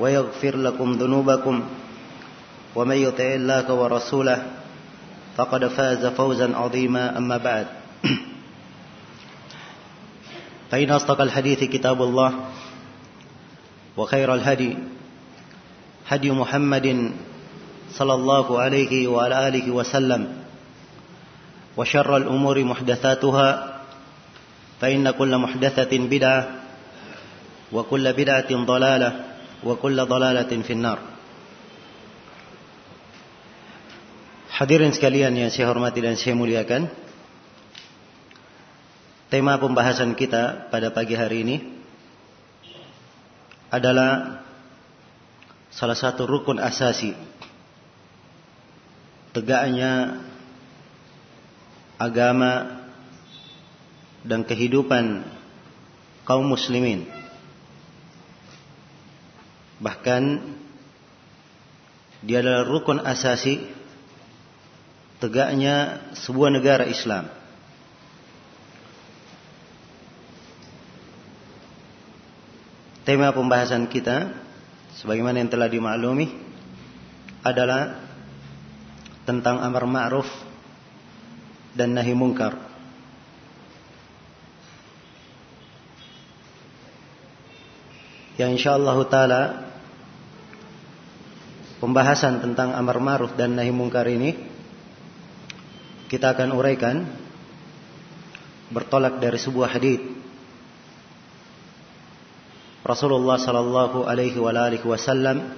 ويغفر لكم ذنوبكم ومن يطع الله ورسوله فقد فاز فوزا عظيما أما بعد. فإن أصدق الحديث كتاب الله وخير الهدي هدي محمد صلى الله عليه وعلى آله وسلم وشر الأمور محدثاتها فإن كل محدثة بدعة وكل بدعة ضلالة وكل ضلالة في النار Hadirin sekalian yang saya hormati dan saya muliakan Tema pembahasan kita pada pagi hari ini adalah salah satu rukun asasi tegaknya agama dan kehidupan kaum muslimin. Bahkan dia adalah rukun asasi tegaknya sebuah negara Islam. Tema pembahasan kita sebagaimana yang telah dimaklumi adalah tentang amar ma'ruf dan nahi mungkar. Yang insyaallah taala pembahasan tentang amar ma'ruf dan nahi mungkar ini kita akan uraikan bertolak dari sebuah hadis Rasulullah sallallahu alaihi wa alihi wasallam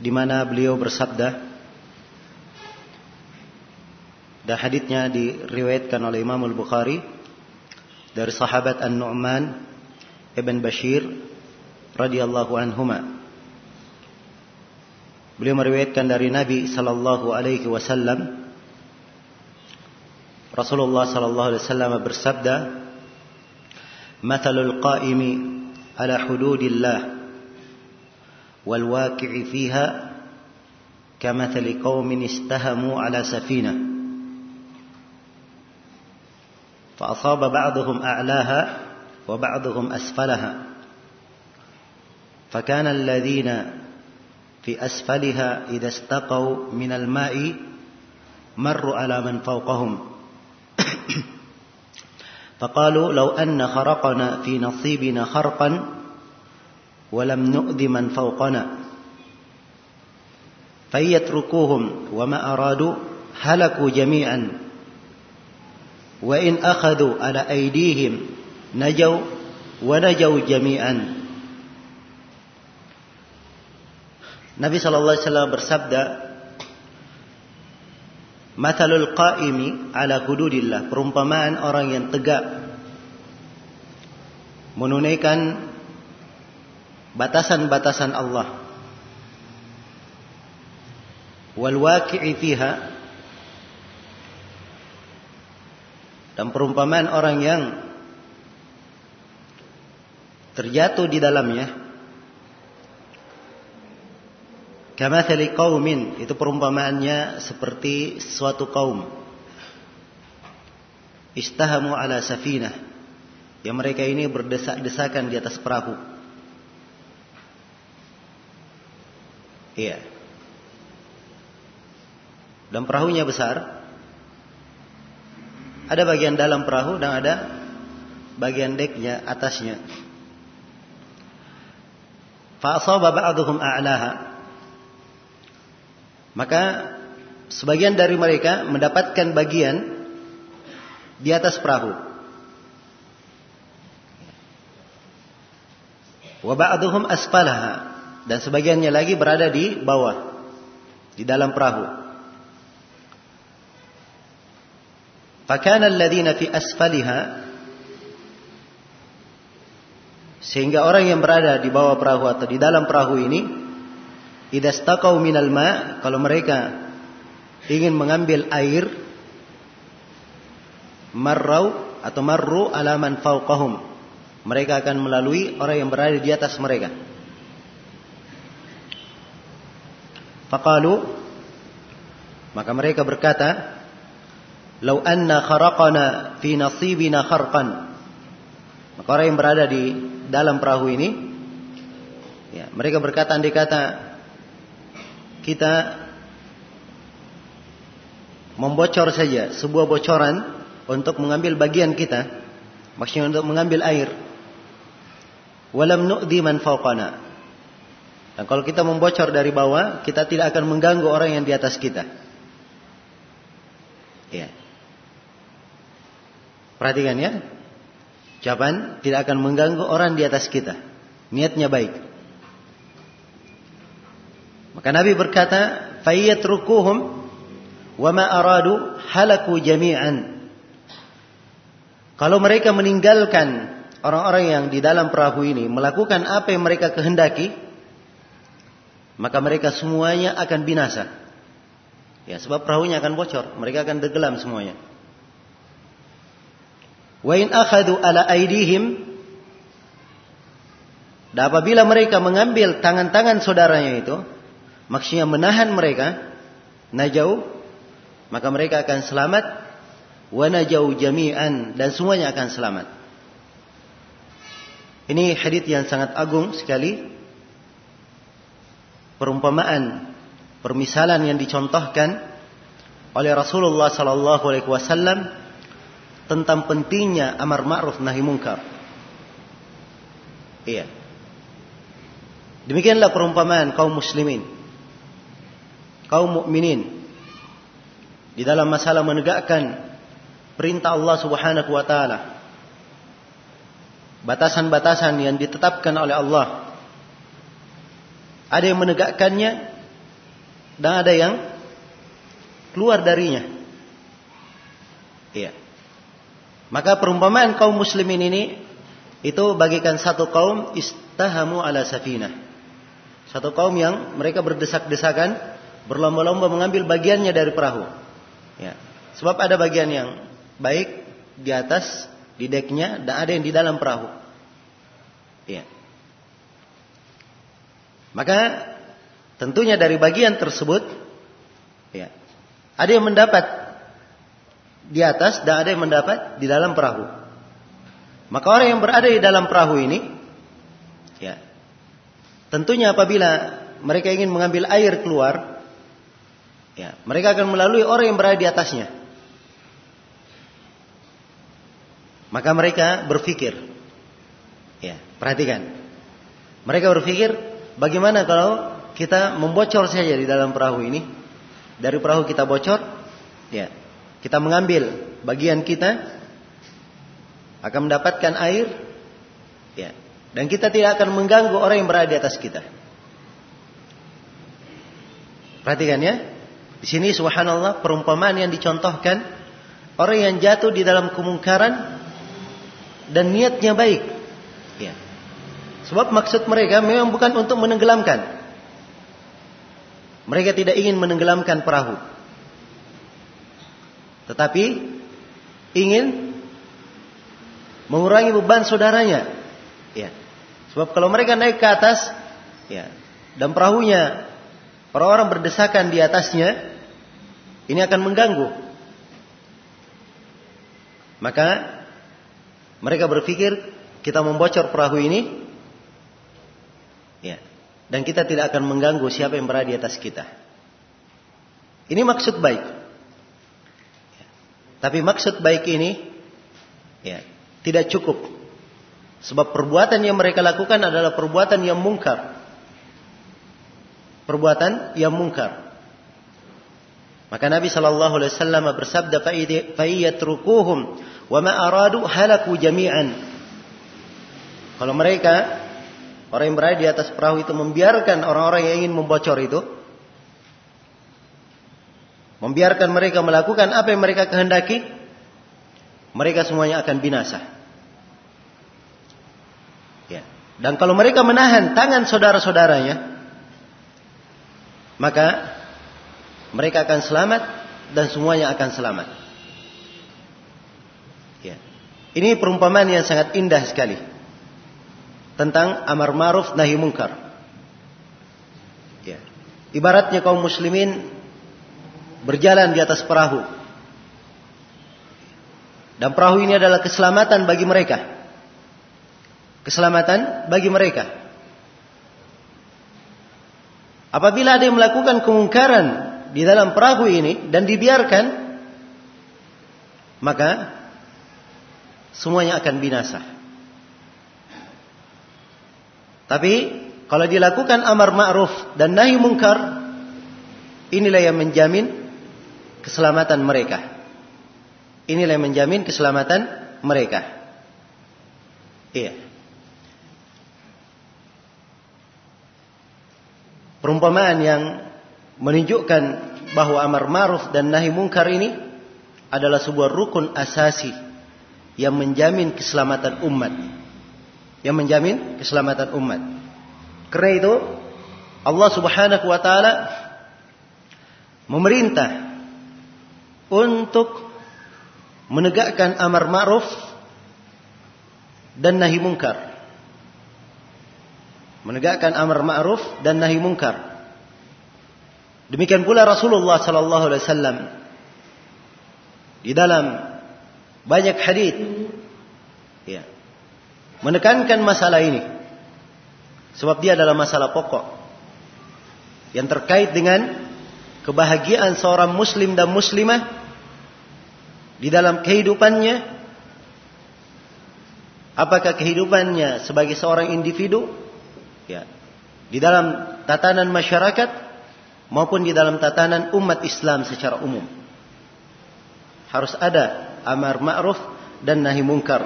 di mana beliau bersabda dan hadisnya diriwayatkan oleh Imam Al-Bukhari dari sahabat An-Nu'man Ibn Bashir radhiyallahu anhuma Beliau meriwayatkan dari Nabi sallallahu alaihi wasallam Rasulullah sallallahu alaihi wasallam bersabda مثل القائم على حدود الله والواقع فيها كمثل قوم استهموا على سفينة فأصاب بعضهم أعلاها وبعضهم أسفلها فكان الذين في أسفلها إذا استقوا من الماء مروا على من فوقهم. فقالوا لو أن خرقنا في نصيبنا خرقا ولم نؤذ من فوقنا. فيتركوهم وما أرادوا هلكوا جميعا. وإن أخذوا على أيديهم نجوا ونجوا جميعا. Nabi sallallahu alaihi wasallam bersabda Matalul qaimi ala hududillah. Perumpamaan orang yang tegak menunaikan batasan-batasan Allah. Wal waqi'i fiha dan perumpamaan orang yang terjatuh di dalamnya Kamathali qaumin itu perumpamaannya seperti suatu kaum. Istahamu ala safinah. Yang mereka ini berdesak-desakan di atas perahu. Iya. Dan perahunya besar. Ada bagian dalam perahu dan ada bagian deknya atasnya. Fa asaba ba'dhum a'laha maka sebagian dari mereka mendapatkan bagian di atas perahu. Wa ba'dhum dan sebagiannya lagi berada di bawah di dalam perahu. Fakana alladziina fi asfaliha sehingga orang yang berada di bawah perahu atau di dalam perahu ini Idza staqau minal ma, kalau mereka ingin mengambil air marrau atau marru alaman fauqahum. Mereka akan melalui orang yang berada di atas mereka. Faqalu maka mereka berkata, "Lau anna kharaqana fi nasibina kharqan." Maka orang yang berada di dalam perahu ini ya, mereka berkata andai kata kita membocor saja sebuah bocoran untuk mengambil bagian kita maksudnya untuk mengambil air. Walam nu'di man fawqana. Dan kalau kita membocor dari bawah kita tidak akan mengganggu orang yang di atas kita. Ya. Perhatikan ya. Jawaban tidak akan mengganggu orang di atas kita. Niatnya baik maka Nabi berkata, "Fayyatrukuhum wa ma aradu halaku jami'an." Kalau mereka meninggalkan orang-orang yang di dalam perahu ini melakukan apa yang mereka kehendaki, maka mereka semuanya akan binasa. Ya, sebab perahunya akan bocor, mereka akan tenggelam semuanya. Wa in akhadu ala aidihim dan apabila mereka mengambil tangan-tangan saudaranya itu, maksudnya menahan mereka najau maka mereka akan selamat wa najau jami'an dan semuanya akan selamat ini hadis yang sangat agung sekali perumpamaan permisalan yang dicontohkan oleh Rasulullah sallallahu alaihi wasallam tentang pentingnya amar ma'ruf nahi munkar. Iya. Demikianlah perumpamaan kaum muslimin kaum mukminin di dalam masalah menegakkan perintah Allah Subhanahu wa taala. Batasan-batasan yang ditetapkan oleh Allah. Ada yang menegakkannya dan ada yang keluar darinya. Iya. Maka perumpamaan kaum muslimin ini itu bagikan satu kaum istahamu ala safinah. Satu kaum yang mereka berdesak-desakan berlomba-lomba mengambil bagiannya dari perahu. Ya. Sebab ada bagian yang baik di atas di deknya dan ada yang di dalam perahu. Ya. Maka tentunya dari bagian tersebut ya, ada yang mendapat di atas dan ada yang mendapat di dalam perahu. Maka orang yang berada di dalam perahu ini ya, tentunya apabila mereka ingin mengambil air keluar Ya, mereka akan melalui orang yang berada di atasnya. Maka mereka berpikir, ya, perhatikan. Mereka berpikir, bagaimana kalau kita membocor saja di dalam perahu ini? Dari perahu kita bocor, ya, kita mengambil bagian kita, akan mendapatkan air, ya, dan kita tidak akan mengganggu orang yang berada di atas kita. Perhatikan ya, di sini subhanallah perumpamaan yang dicontohkan orang yang jatuh di dalam kemungkaran dan niatnya baik. Ya. Sebab maksud mereka memang bukan untuk menenggelamkan. Mereka tidak ingin menenggelamkan perahu. Tetapi ingin mengurangi beban saudaranya. Ya. Sebab kalau mereka naik ke atas, ya, dan perahunya orang-orang berdesakan di atasnya, ini akan mengganggu. Maka mereka berpikir kita membocor perahu ini, ya, dan kita tidak akan mengganggu siapa yang berada di atas kita. Ini maksud baik. Ya. Tapi maksud baik ini, ya, tidak cukup. Sebab perbuatan yang mereka lakukan adalah perbuatan yang mungkar. Perbuatan yang mungkar. Maka Nabi Shallallahu Alaihi Wasallam bersabda, "Faiyatrukuhum wa ma aradu halaku jami'an." Kalau mereka orang yang berada di atas perahu itu membiarkan orang-orang yang ingin membocor itu, membiarkan mereka melakukan apa yang mereka kehendaki, mereka semuanya akan binasa. Ya. Dan kalau mereka menahan tangan saudara-saudaranya, maka mereka akan selamat dan semuanya akan selamat. Ya. Ini perumpamaan yang sangat indah sekali tentang amar ma'ruf nahi mungkar. Ya. Ibaratnya kaum muslimin berjalan di atas perahu. Dan perahu ini adalah keselamatan bagi mereka. Keselamatan bagi mereka. Apabila ada yang melakukan kemungkaran di dalam perahu ini dan dibiarkan, maka semuanya akan binasa. Tapi kalau dilakukan amar ma'ruf dan nahi mungkar, inilah yang menjamin keselamatan mereka. Inilah yang menjamin keselamatan mereka. Iya. Perumpamaan yang menunjukkan bahwa amar ma'ruf dan nahi mungkar ini adalah sebuah rukun asasi yang menjamin keselamatan umat. Yang menjamin keselamatan umat. Karena itu Allah Subhanahu wa taala memerintah untuk menegakkan amar ma'ruf dan nahi mungkar. Menegakkan amar ma'ruf dan nahi mungkar. Demikian pula Rasulullah sallallahu alaihi wasallam di dalam banyak hadis ya, menekankan masalah ini. Sebab dia adalah masalah pokok yang terkait dengan kebahagiaan seorang muslim dan muslimah di dalam kehidupannya. Apakah kehidupannya sebagai seorang individu? Ya di dalam tatanan masyarakat maupun di dalam tatanan umat Islam secara umum. Harus ada amar ma'ruf dan nahi mungkar.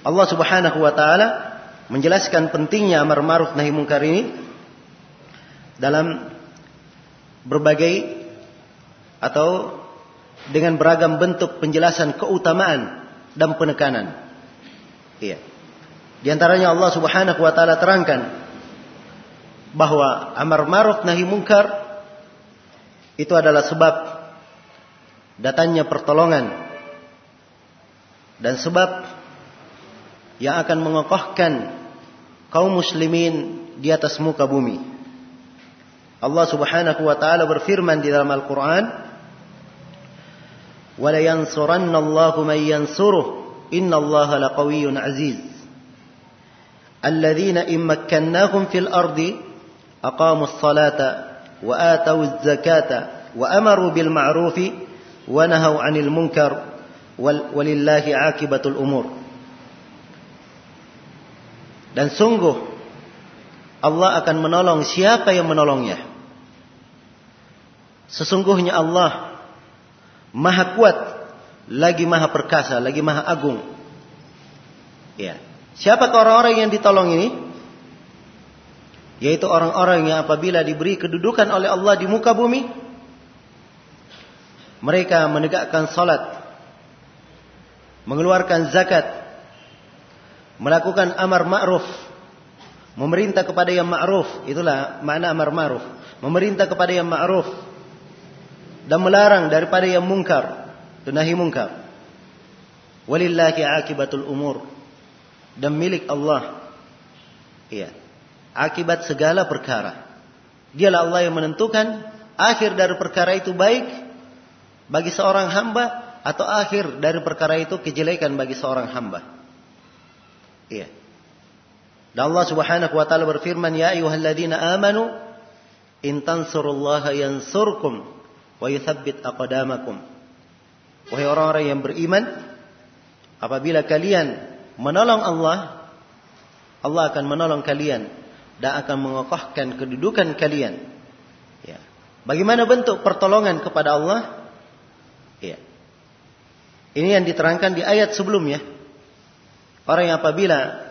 Allah Subhanahu wa taala menjelaskan pentingnya amar ma'ruf nahi mungkar ini dalam berbagai atau dengan beragam bentuk penjelasan keutamaan dan penekanan. Iya. Di antaranya Allah Subhanahu wa taala terangkan bahwa amar ma'ruf nahi mungkar itu adalah sebab datangnya pertolongan dan sebab yang akan mengokohkan kaum muslimin di atas muka bumi. Allah Subhanahu wa taala berfirman di dalam Al-Qur'an, "Wa la yansuranna Allahu man yansuruh, innallaha laqawiyyun 'aziz." Alladzina in makkannahum fil ardi أقاموا الصلاة وآتوا الزكاة وأمروا بالمعروف ونهوا عن المنكر ولله ma'rufi الأمور. Dan sungguh Allah akan menolong siapa yang menolongnya. Sesungguhnya Allah maha kuat lagi maha perkasa lagi maha agung. Ya. Siapakah orang-orang yang ditolong ini? Yaitu orang-orang yang apabila diberi kedudukan oleh Allah di muka bumi mereka menegakkan salat mengeluarkan zakat melakukan amar ma'ruf memerintah kepada yang ma'ruf itulah makna amar ma'ruf memerintah kepada yang ma'ruf dan melarang daripada yang mungkar nahi mungkar. Walillahi akibatul umur dan milik Allah. Iya akibat segala perkara. Dialah Allah yang menentukan akhir dari perkara itu baik bagi seorang hamba atau akhir dari perkara itu kejelekan bagi seorang hamba. Iya. Dan Allah Subhanahu wa taala berfirman, "Ya ayyuhalladzina amanu in tansurullaha yansurkum wa yuthabbit aqdamakum." Wahai orang-orang yang beriman, apabila kalian menolong Allah, Allah akan menolong kalian dan akan mengokohkan kedudukan kalian. Ya. Bagaimana bentuk pertolongan kepada Allah? Ya. Ini yang diterangkan di ayat sebelumnya. Orang yang apabila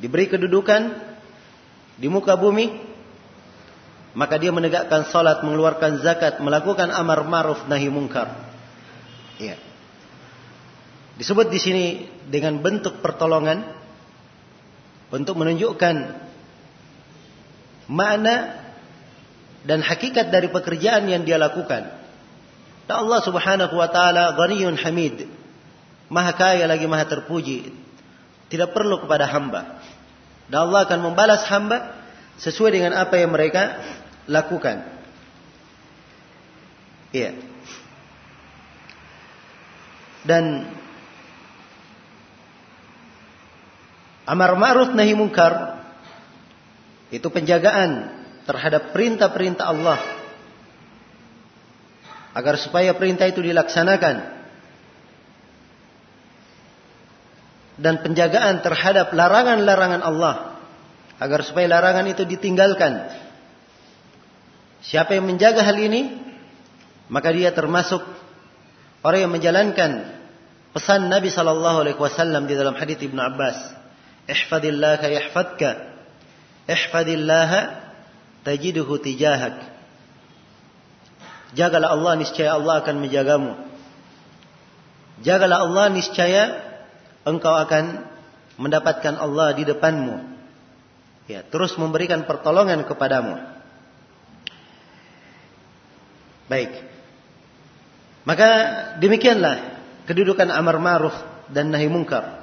diberi kedudukan di muka bumi, maka dia menegakkan salat, mengeluarkan zakat, melakukan amar ma'ruf nahi mungkar. Ya. Disebut di sini dengan bentuk pertolongan untuk menunjukkan makna dan hakikat dari pekerjaan yang dia lakukan. Dan Allah Subhanahu wa taala ghaniyun hamid. Maha kaya lagi maha terpuji. Tidak perlu kepada hamba. Dan Allah akan membalas hamba sesuai dengan apa yang mereka lakukan. Iya. Dan amar ma'ruf nahi munkar itu penjagaan terhadap perintah-perintah Allah. Agar supaya perintah itu dilaksanakan. Dan penjagaan terhadap larangan-larangan Allah. Agar supaya larangan itu ditinggalkan. Siapa yang menjaga hal ini, maka dia termasuk orang yang menjalankan pesan Nabi sallallahu alaihi wasallam di dalam hadis Ibnu Abbas, "Ihfadillah yahfadka, ihfadillah tajiduhu tijahak." Jagalah Allah niscaya Allah akan menjagamu. Jagalah Allah niscaya engkau akan mendapatkan Allah di depanmu. Ya, terus memberikan pertolongan kepadamu. Baik. Maka demikianlah kedudukan amar ma'ruf dan nahi mungkar.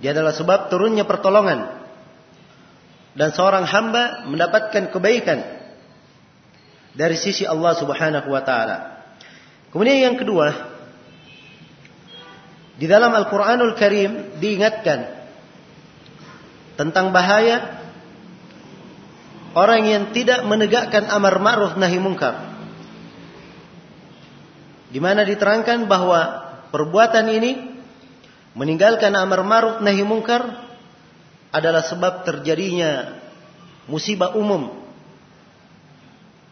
Dia adalah sebab turunnya pertolongan dan seorang hamba mendapatkan kebaikan dari sisi Allah Subhanahu wa taala. Kemudian yang kedua, di dalam Al-Quranul Karim diingatkan tentang bahaya orang yang tidak menegakkan amar ma'ruf nahi mungkar. Di mana diterangkan bahwa perbuatan ini meninggalkan amar ma'ruf nahi mungkar adalah sebab terjadinya musibah umum.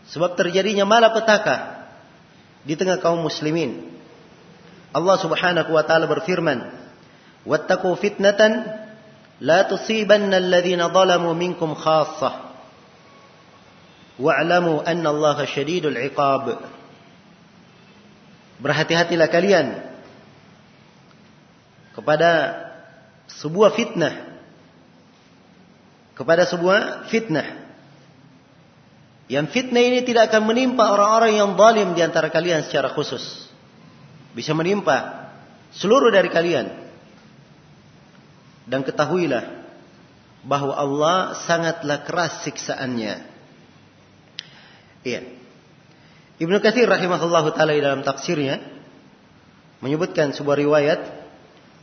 Sebab terjadinya malapetaka di tengah kaum muslimin. Allah Subhanahu wa taala berfirman, "Wattaqu fitnatan la tusibanna alladhina zalamu minkum khassah. Wa'lamu anna Allah syadidul 'iqab." Berhati-hatilah kalian kepada sebuah fitnah kepada sebuah fitnah yang fitnah ini tidak akan menimpa orang-orang yang zalim di antara kalian secara khusus bisa menimpa seluruh dari kalian. Dan ketahuilah bahwa Allah sangatlah keras siksaannya. Iya. Ibnu Katsir rahimahullah taala dalam tafsirnya menyebutkan sebuah riwayat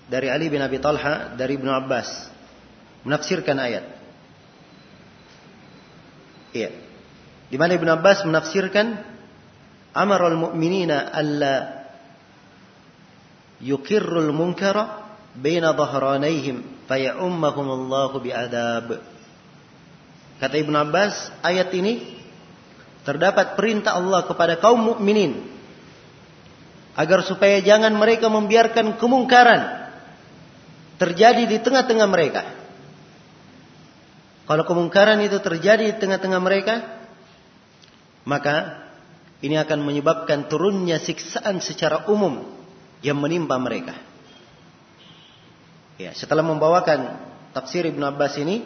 dari Ali bin Abi Talha dari Ibnu Abbas menafsirkan ayat. Iya. Di mana Ibnu Abbas menafsirkan amarul mu'minina alla yuqirrul munkara baina dhahranayhim fayummahum Allah bi'adab. Kata Ibnu Abbas, ayat ini terdapat perintah Allah kepada kaum mukminin agar supaya jangan mereka membiarkan kemungkaran terjadi di tengah-tengah mereka. Kalau kemungkaran itu terjadi di tengah-tengah mereka, maka ini akan menyebabkan turunnya siksaan secara umum yang menimpa mereka. Ya, setelah membawakan tafsir Ibnu Abbas ini,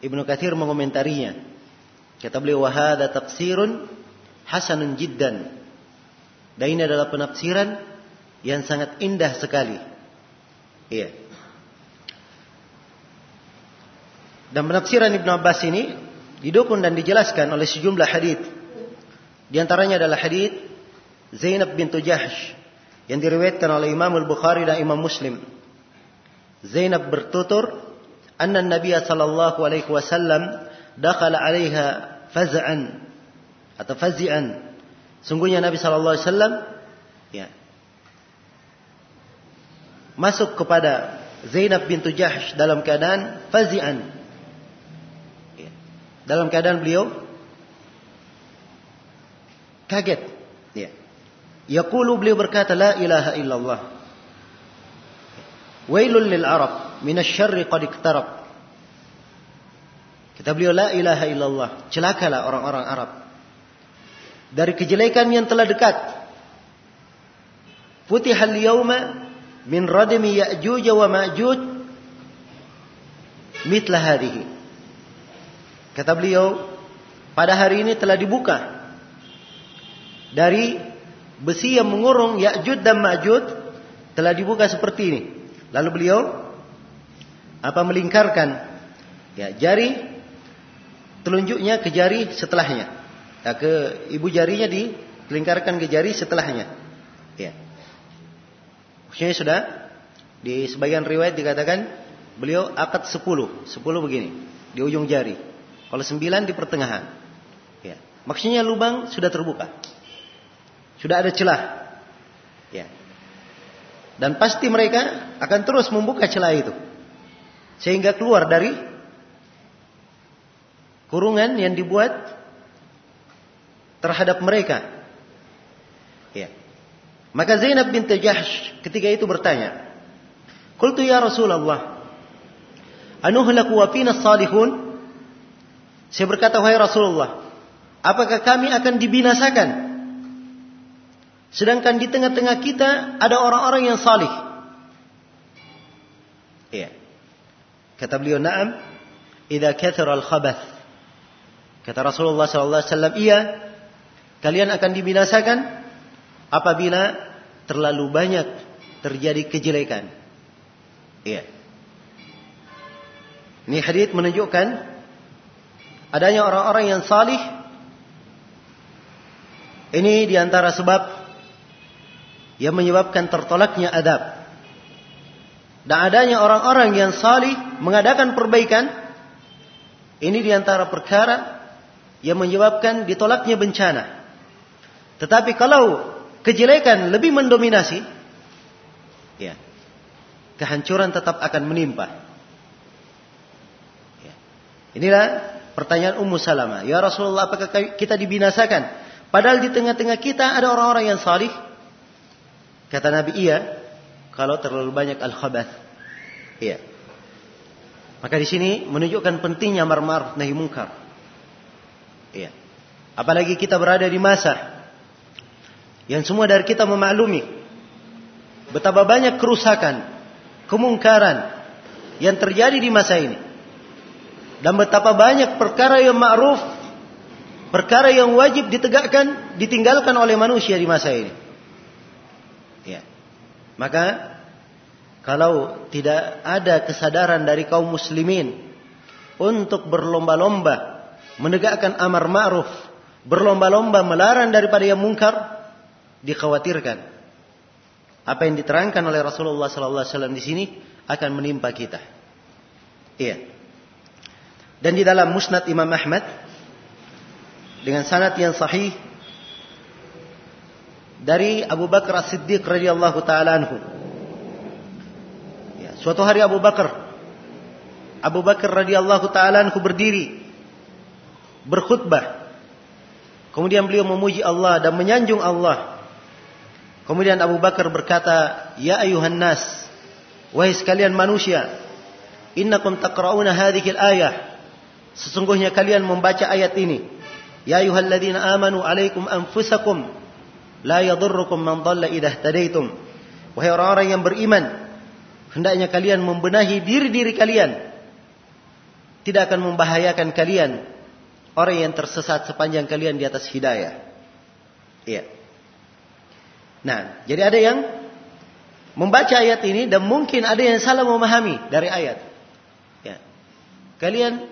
Ibnu Katsir mengomentarinya. Kata beliau, "Wahada tafsirun hasanun jiddan." Dan ini adalah penafsiran yang sangat indah sekali. Iya. Dan penafsiran Ibnu Abbas ini didukung dan dijelaskan oleh sejumlah hadis. Di antaranya adalah hadis Zainab bintu Jahsh yang diriwayatkan oleh Imam Al-Bukhari dan Imam Muslim. Zainab bertutur, "Anna Nabi sallallahu alaihi wasallam dakhala 'alaiha faz'an atau fazi'an." Sungguhnya Nabi sallallahu alaihi wasallam ya masuk kepada Zainab bintu Jahsh dalam keadaan fazi'an dalam keadaan beliau kaget. Ya. Yaqulu beliau berkata la ilaha illallah. Wailul lil Arab min asy-syarri qad iktarab. Kata beliau la ilaha illallah. Celakalah orang-orang Arab. Dari kejelekan yang telah dekat. Futihal yawma min radmi Ya'juj wa Ma'juj mitla hadhihi. Kata beliau, pada hari ini telah dibuka dari besi yang mengurung Ya'jud dan Ma'jud telah dibuka seperti ini. Lalu beliau apa melingkarkan ya jari telunjuknya ke jari setelahnya. Ya, ke ibu jarinya dilingkarkan ke jari setelahnya. Ya. Maksudnya sudah di sebagian riwayat dikatakan beliau akad sepuluh, sepuluh begini di ujung jari. Kalau sembilan di pertengahan. Ya. Maksudnya lubang sudah terbuka. Sudah ada celah. Ya. Dan pasti mereka akan terus membuka celah itu. Sehingga keluar dari kurungan yang dibuat terhadap mereka. Ya. Maka Zainab binti Jahsh ketika itu bertanya, "Qultu ya Rasulullah, anuhlaku wa fina salihun?" Saya berkata, wahai Rasulullah, apakah kami akan dibinasakan? Sedangkan di tengah-tengah kita ada orang-orang yang salih. Iya. Kata beliau, "Na'am, idza kathara al-khabath." Kata Rasulullah sallallahu alaihi wasallam, "Iya, kalian akan dibinasakan apabila terlalu banyak terjadi kejelekan." Iya. Ini hadis menunjukkan adanya orang-orang yang salih ini di antara sebab yang menyebabkan tertolaknya adab. Dan adanya orang-orang yang salih mengadakan perbaikan ini di antara perkara yang menyebabkan ditolaknya bencana. Tetapi kalau kejelekan lebih mendominasi, ya, kehancuran tetap akan menimpa. Ya. Inilah Pertanyaan Ummu Salamah, "Ya Rasulullah, apakah kita dibinasakan? Padahal di tengah-tengah kita ada orang-orang yang salih." Kata Nabi, "Iya, kalau terlalu banyak al-khabath." Iya. Maka di sini menunjukkan pentingnya amar ma'ruf nahi munkar. Iya. Apalagi kita berada di masa yang semua dari kita memaklumi betapa banyak kerusakan, kemungkaran yang terjadi di masa ini. Dan betapa banyak perkara yang ma'ruf, perkara yang wajib ditegakkan, ditinggalkan oleh manusia di masa ini. Ya. Maka kalau tidak ada kesadaran dari kaum muslimin untuk berlomba-lomba menegakkan amar ma'ruf, berlomba-lomba melarang daripada yang mungkar, dikhawatirkan apa yang diterangkan oleh Rasulullah sallallahu alaihi wasallam di sini akan menimpa kita. Iya. Dan di dalam Musnad Imam Ahmad dengan sanad yang sahih dari Abu Bakar As-Siddiq radhiyallahu taala anhu. Ya, suatu hari Abu Bakar Abu Bakar radhiyallahu taala anhu berdiri berkhutbah. Kemudian beliau memuji Allah dan menyanjung Allah. Kemudian Abu Bakar berkata, "Ya ayuhan nas, wahai sekalian manusia, innakum taqra'una hadhihi al-ayah Sesungguhnya kalian membaca ayat ini. Ya ayyuhalladzina amanu alaikum anfusakum la yadurrukum man dhalla idza tadaitum. Wahai orang-orang yang beriman, hendaknya kalian membenahi diri-diri kalian. Tidak akan membahayakan kalian orang yang tersesat sepanjang kalian di atas hidayah. Iya. Nah, jadi ada yang membaca ayat ini dan mungkin ada yang salah memahami dari ayat. Ya. kalian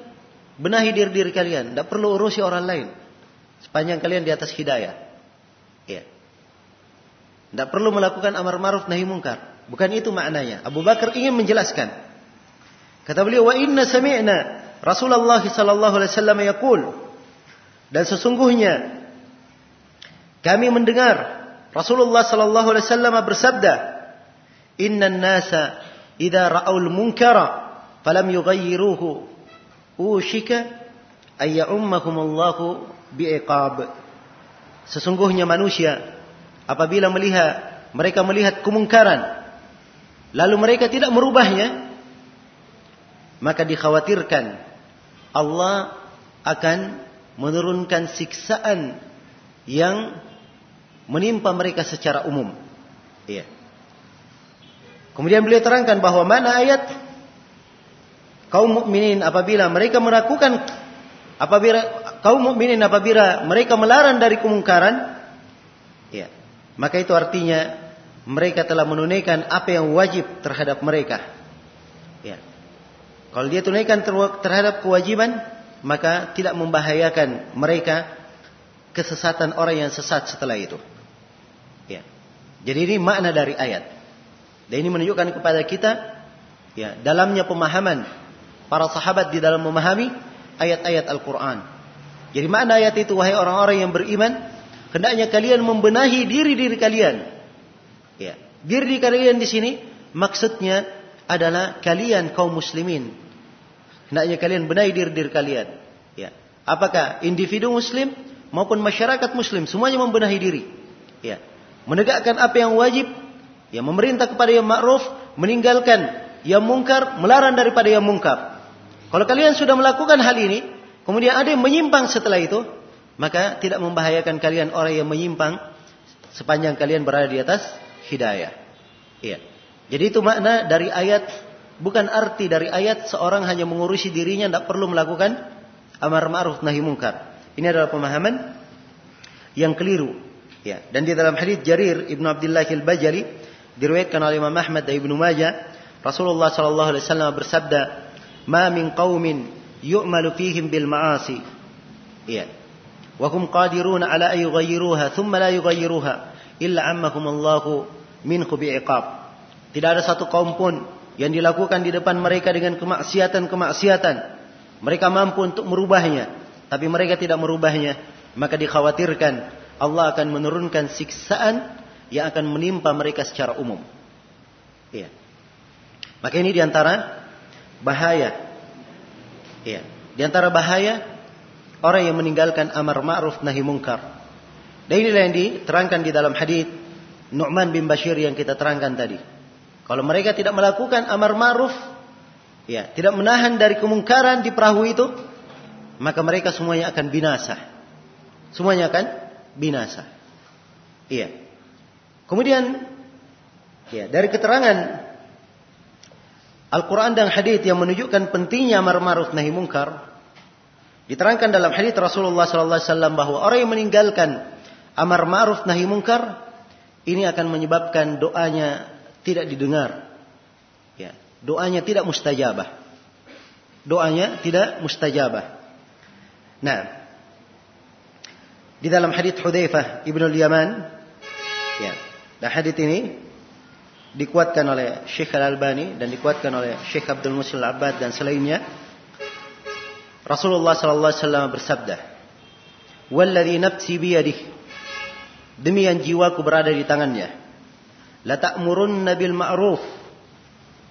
benahi diri diri kalian, tidak perlu urusi orang lain. Sepanjang kalian di atas hidayah. Ya. Tidak perlu melakukan amar ma'ruf nahi mungkar. Bukan itu maknanya. Abu Bakar ingin menjelaskan. Kata beliau, "Wa inna sami'na Rasulullah sallallahu alaihi wasallam yaqul" Dan sesungguhnya kami mendengar Rasulullah sallallahu alaihi wasallam bersabda, "Innan nasa idza ra'aul munkara falam yughayyiruhu ushika ay ya'ummahumullahu bi'iqab." Sesungguhnya manusia apabila melihat mereka melihat kemungkaran lalu mereka tidak merubahnya maka dikhawatirkan Allah akan menurunkan siksaan yang menimpa mereka secara umum. Iya. Kemudian beliau terangkan bahwa mana ayat kaum mukminin apabila mereka melakukan apabila kaum mukminin apabila mereka melarang dari kemungkaran ya maka itu artinya mereka telah menunaikan apa yang wajib terhadap mereka ya kalau dia tunaikan terhadap kewajiban maka tidak membahayakan mereka kesesatan orang yang sesat setelah itu. Jadi ini makna dari ayat. Dan ini menunjukkan kepada kita ya, dalamnya pemahaman para sahabat di dalam memahami ayat-ayat Al-Qur'an. Jadi makna ayat itu wahai orang-orang yang beriman, hendaknya kalian membenahi diri-diri kalian. Ya. Diri kalian di sini maksudnya adalah kalian kaum muslimin Hendaknya kalian benahi diri diri kalian. Ya. Apakah individu muslim maupun masyarakat muslim semuanya membenahi diri. Ya. Menegakkan apa yang wajib, ya memerintah kepada yang ma'ruf, meninggalkan yang mungkar, melarang daripada yang mungkar. Kalau kalian sudah melakukan hal ini, kemudian ada yang menyimpang setelah itu, maka tidak membahayakan kalian orang yang menyimpang sepanjang kalian berada di atas hidayah. Iya. Jadi itu makna dari ayat Bukan arti dari ayat seorang hanya mengurusi dirinya tidak perlu melakukan amar ma'ruf nahi mungkar. Ini adalah pemahaman yang keliru. Ya, dan di dalam hadis Jarir Ibnu Abdullah Al-Bajali diriwayatkan oleh Imam Ahmad dan Ibnu Majah, Rasulullah sallallahu alaihi wasallam bersabda, "Ma min qaumin yu'malu fihim bil ma'asi." Ya. Wa hum qadiruna ala an yughayyiruha thumma la yughayyiruha illa ammahum Allah minhu bi'iqab. Tidak ada satu kaum pun yang dilakukan di depan mereka dengan kemaksiatan-kemaksiatan. Mereka mampu untuk merubahnya, tapi mereka tidak merubahnya, maka dikhawatirkan Allah akan menurunkan siksaan yang akan menimpa mereka secara umum. Iya. Maka ini di antara bahaya. Iya. Di antara bahaya orang yang meninggalkan amar ma'ruf nahi mungkar. Dan inilah yang diterangkan di dalam hadis Nu'man bin Bashir yang kita terangkan tadi. Kalau mereka tidak melakukan amar ma'ruf, ya, tidak menahan dari kemungkaran di perahu itu, maka mereka semuanya akan binasa. Semuanya akan binasa. Iya. Kemudian ya, dari keterangan Al-Quran dan hadis yang menunjukkan pentingnya amar ma'ruf nahi mungkar, diterangkan dalam hadis Rasulullah SAW bahwa orang yang meninggalkan amar ma'ruf nahi mungkar ini akan menyebabkan doanya tidak didengar. Ya, doanya tidak mustajabah. Doanya tidak mustajabah. Nah, di dalam hadis Hudzaifah Ibnu Yaman, ya, dan hadis ini dikuatkan oleh Syekh Al-Albani dan dikuatkan oleh Syekh Abdul Musil Abbad dan selainnya. Rasulullah sallallahu alaihi wasallam bersabda, "Walladzi nafsi biyadihi" Demi yang jiwaku berada di tangannya. La ta'murunna bil ma'ruf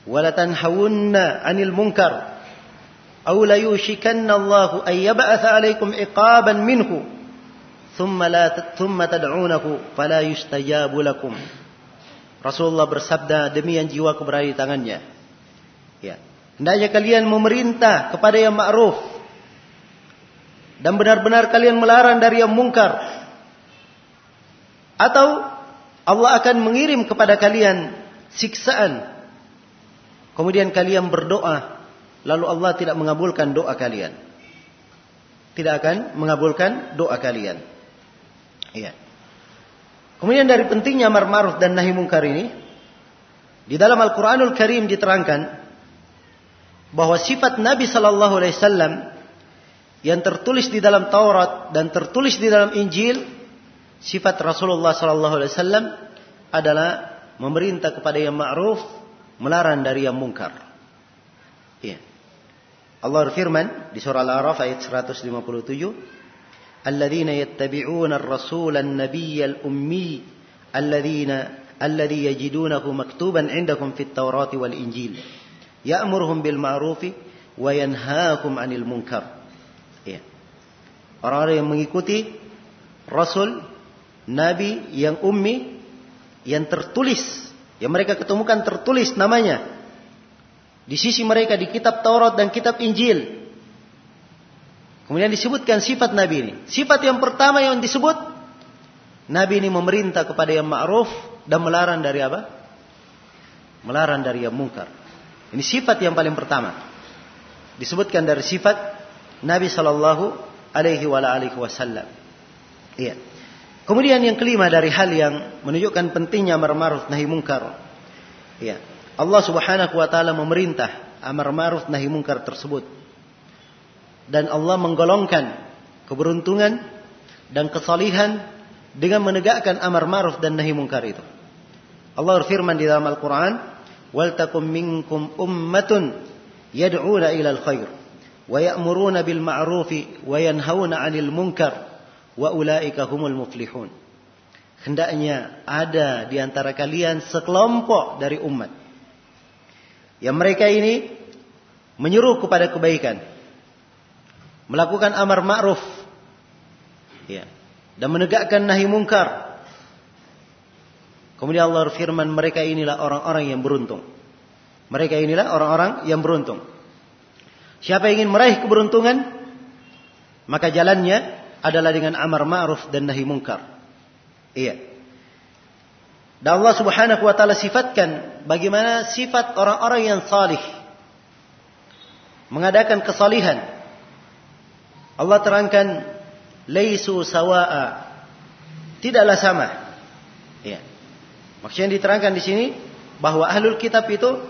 wa la tanhawunna 'anil munkar aw la yushikanna Allah an yab'atha 'alaykum iqaban minhu thumma la thumma tad'unahu fala yustajabu lakum Rasulullah bersabda demi yang jiwaku berada di tangannya ya hendaknya kalian memerintah kepada yang ma'ruf dan benar-benar kalian melarang dari yang mungkar atau Allah akan mengirim kepada kalian siksaan. Kemudian kalian berdoa, lalu Allah tidak mengabulkan doa kalian. Tidak akan mengabulkan doa kalian. Iya. Kemudian dari pentingnya amar ma'ruf dan nahi mungkar ini, di dalam Al-Qur'anul Karim diterangkan bahwa sifat Nabi Shallallahu Alaihi Wasallam yang tertulis di dalam Taurat dan tertulis di dalam Injil, sifat Rasulullah Shallallahu Alaihi Wasallam adalah memerintah kepada yang ma'ruf, melarang dari yang mungkar. Ya. Allah berfirman di surah Al-A'raf ayat 157, "Alladzina yattabi'una ar-rasula an-nabiyya al-ummi alladzina alladzi yajidunahu maktuban 'indakum fit Taurati wal Injil." ya'muruhum bil ma'rufi wa yanhaakum 'anil munkar. Ya. Orang-orang yang mengikuti Rasul, Nabi yang ummi, yang tertulis, yang mereka ketemukan tertulis namanya di sisi mereka di kitab Taurat dan kitab Injil. Kemudian disebutkan sifat Nabi ini. Sifat yang pertama yang disebut Nabi ini memerintah kepada yang ma'ruf dan melarang dari apa? Melarang dari yang mungkar. Ini sifat yang paling pertama. Disebutkan dari sifat Nabi Shallallahu Alaihi Wasallam. Iya. Kemudian yang kelima dari hal yang menunjukkan pentingnya amar ma'ruf nahi mungkar. Iya. Allah Subhanahu wa taala memerintah amar ma'ruf nahi mungkar tersebut dan Allah menggolongkan keberuntungan dan kesalihan dengan menegakkan amar ma'ruf dan nahi mungkar itu. Allah berfirman di dalam Al-Qur'an, "Wal takum minkum ummatun yad'una ila al-khair wa ya'muruna bil ma'ruf wa yanhauna 'anil munkar wa ulaika humul muflihun." Hendaknya ada di antara kalian sekelompok dari umat yang mereka ini menyuruh kepada kebaikan melakukan amar ma'ruf ya dan menegakkan nahi mungkar Kemudian Allah berfirman, mereka inilah orang-orang yang beruntung. Mereka inilah orang-orang yang beruntung. Siapa yang ingin meraih keberuntungan, maka jalannya adalah dengan amar ma'ruf dan nahi mungkar. Iya. Dan Allah Subhanahu wa taala sifatkan bagaimana sifat orang-orang yang salih. Mengadakan kesalihan. Allah terangkan laisu sawa'a. Tidaklah sama. Iya. Maksudnya diterangkan di sini bahwa ahlul kitab itu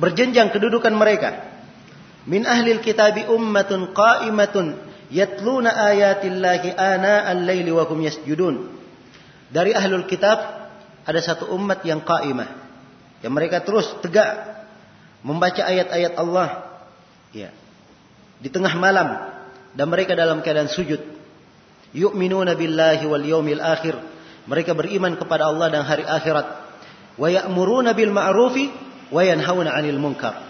berjenjang kedudukan mereka. Min ahlil kitabi ummatun qa'imatun yatluna ayatillahi ana al-laili wa hum yasjudun. Dari ahlul kitab ada satu umat yang qa'imah. Yang mereka terus tegak membaca ayat-ayat Allah. Ya. Di tengah malam dan mereka dalam keadaan sujud. Yu'minuna billahi wal yawmil akhir mereka beriman kepada Allah dan hari akhirat. Wa ya'muruna bil ma'rufi wa yanhauna 'anil munkar.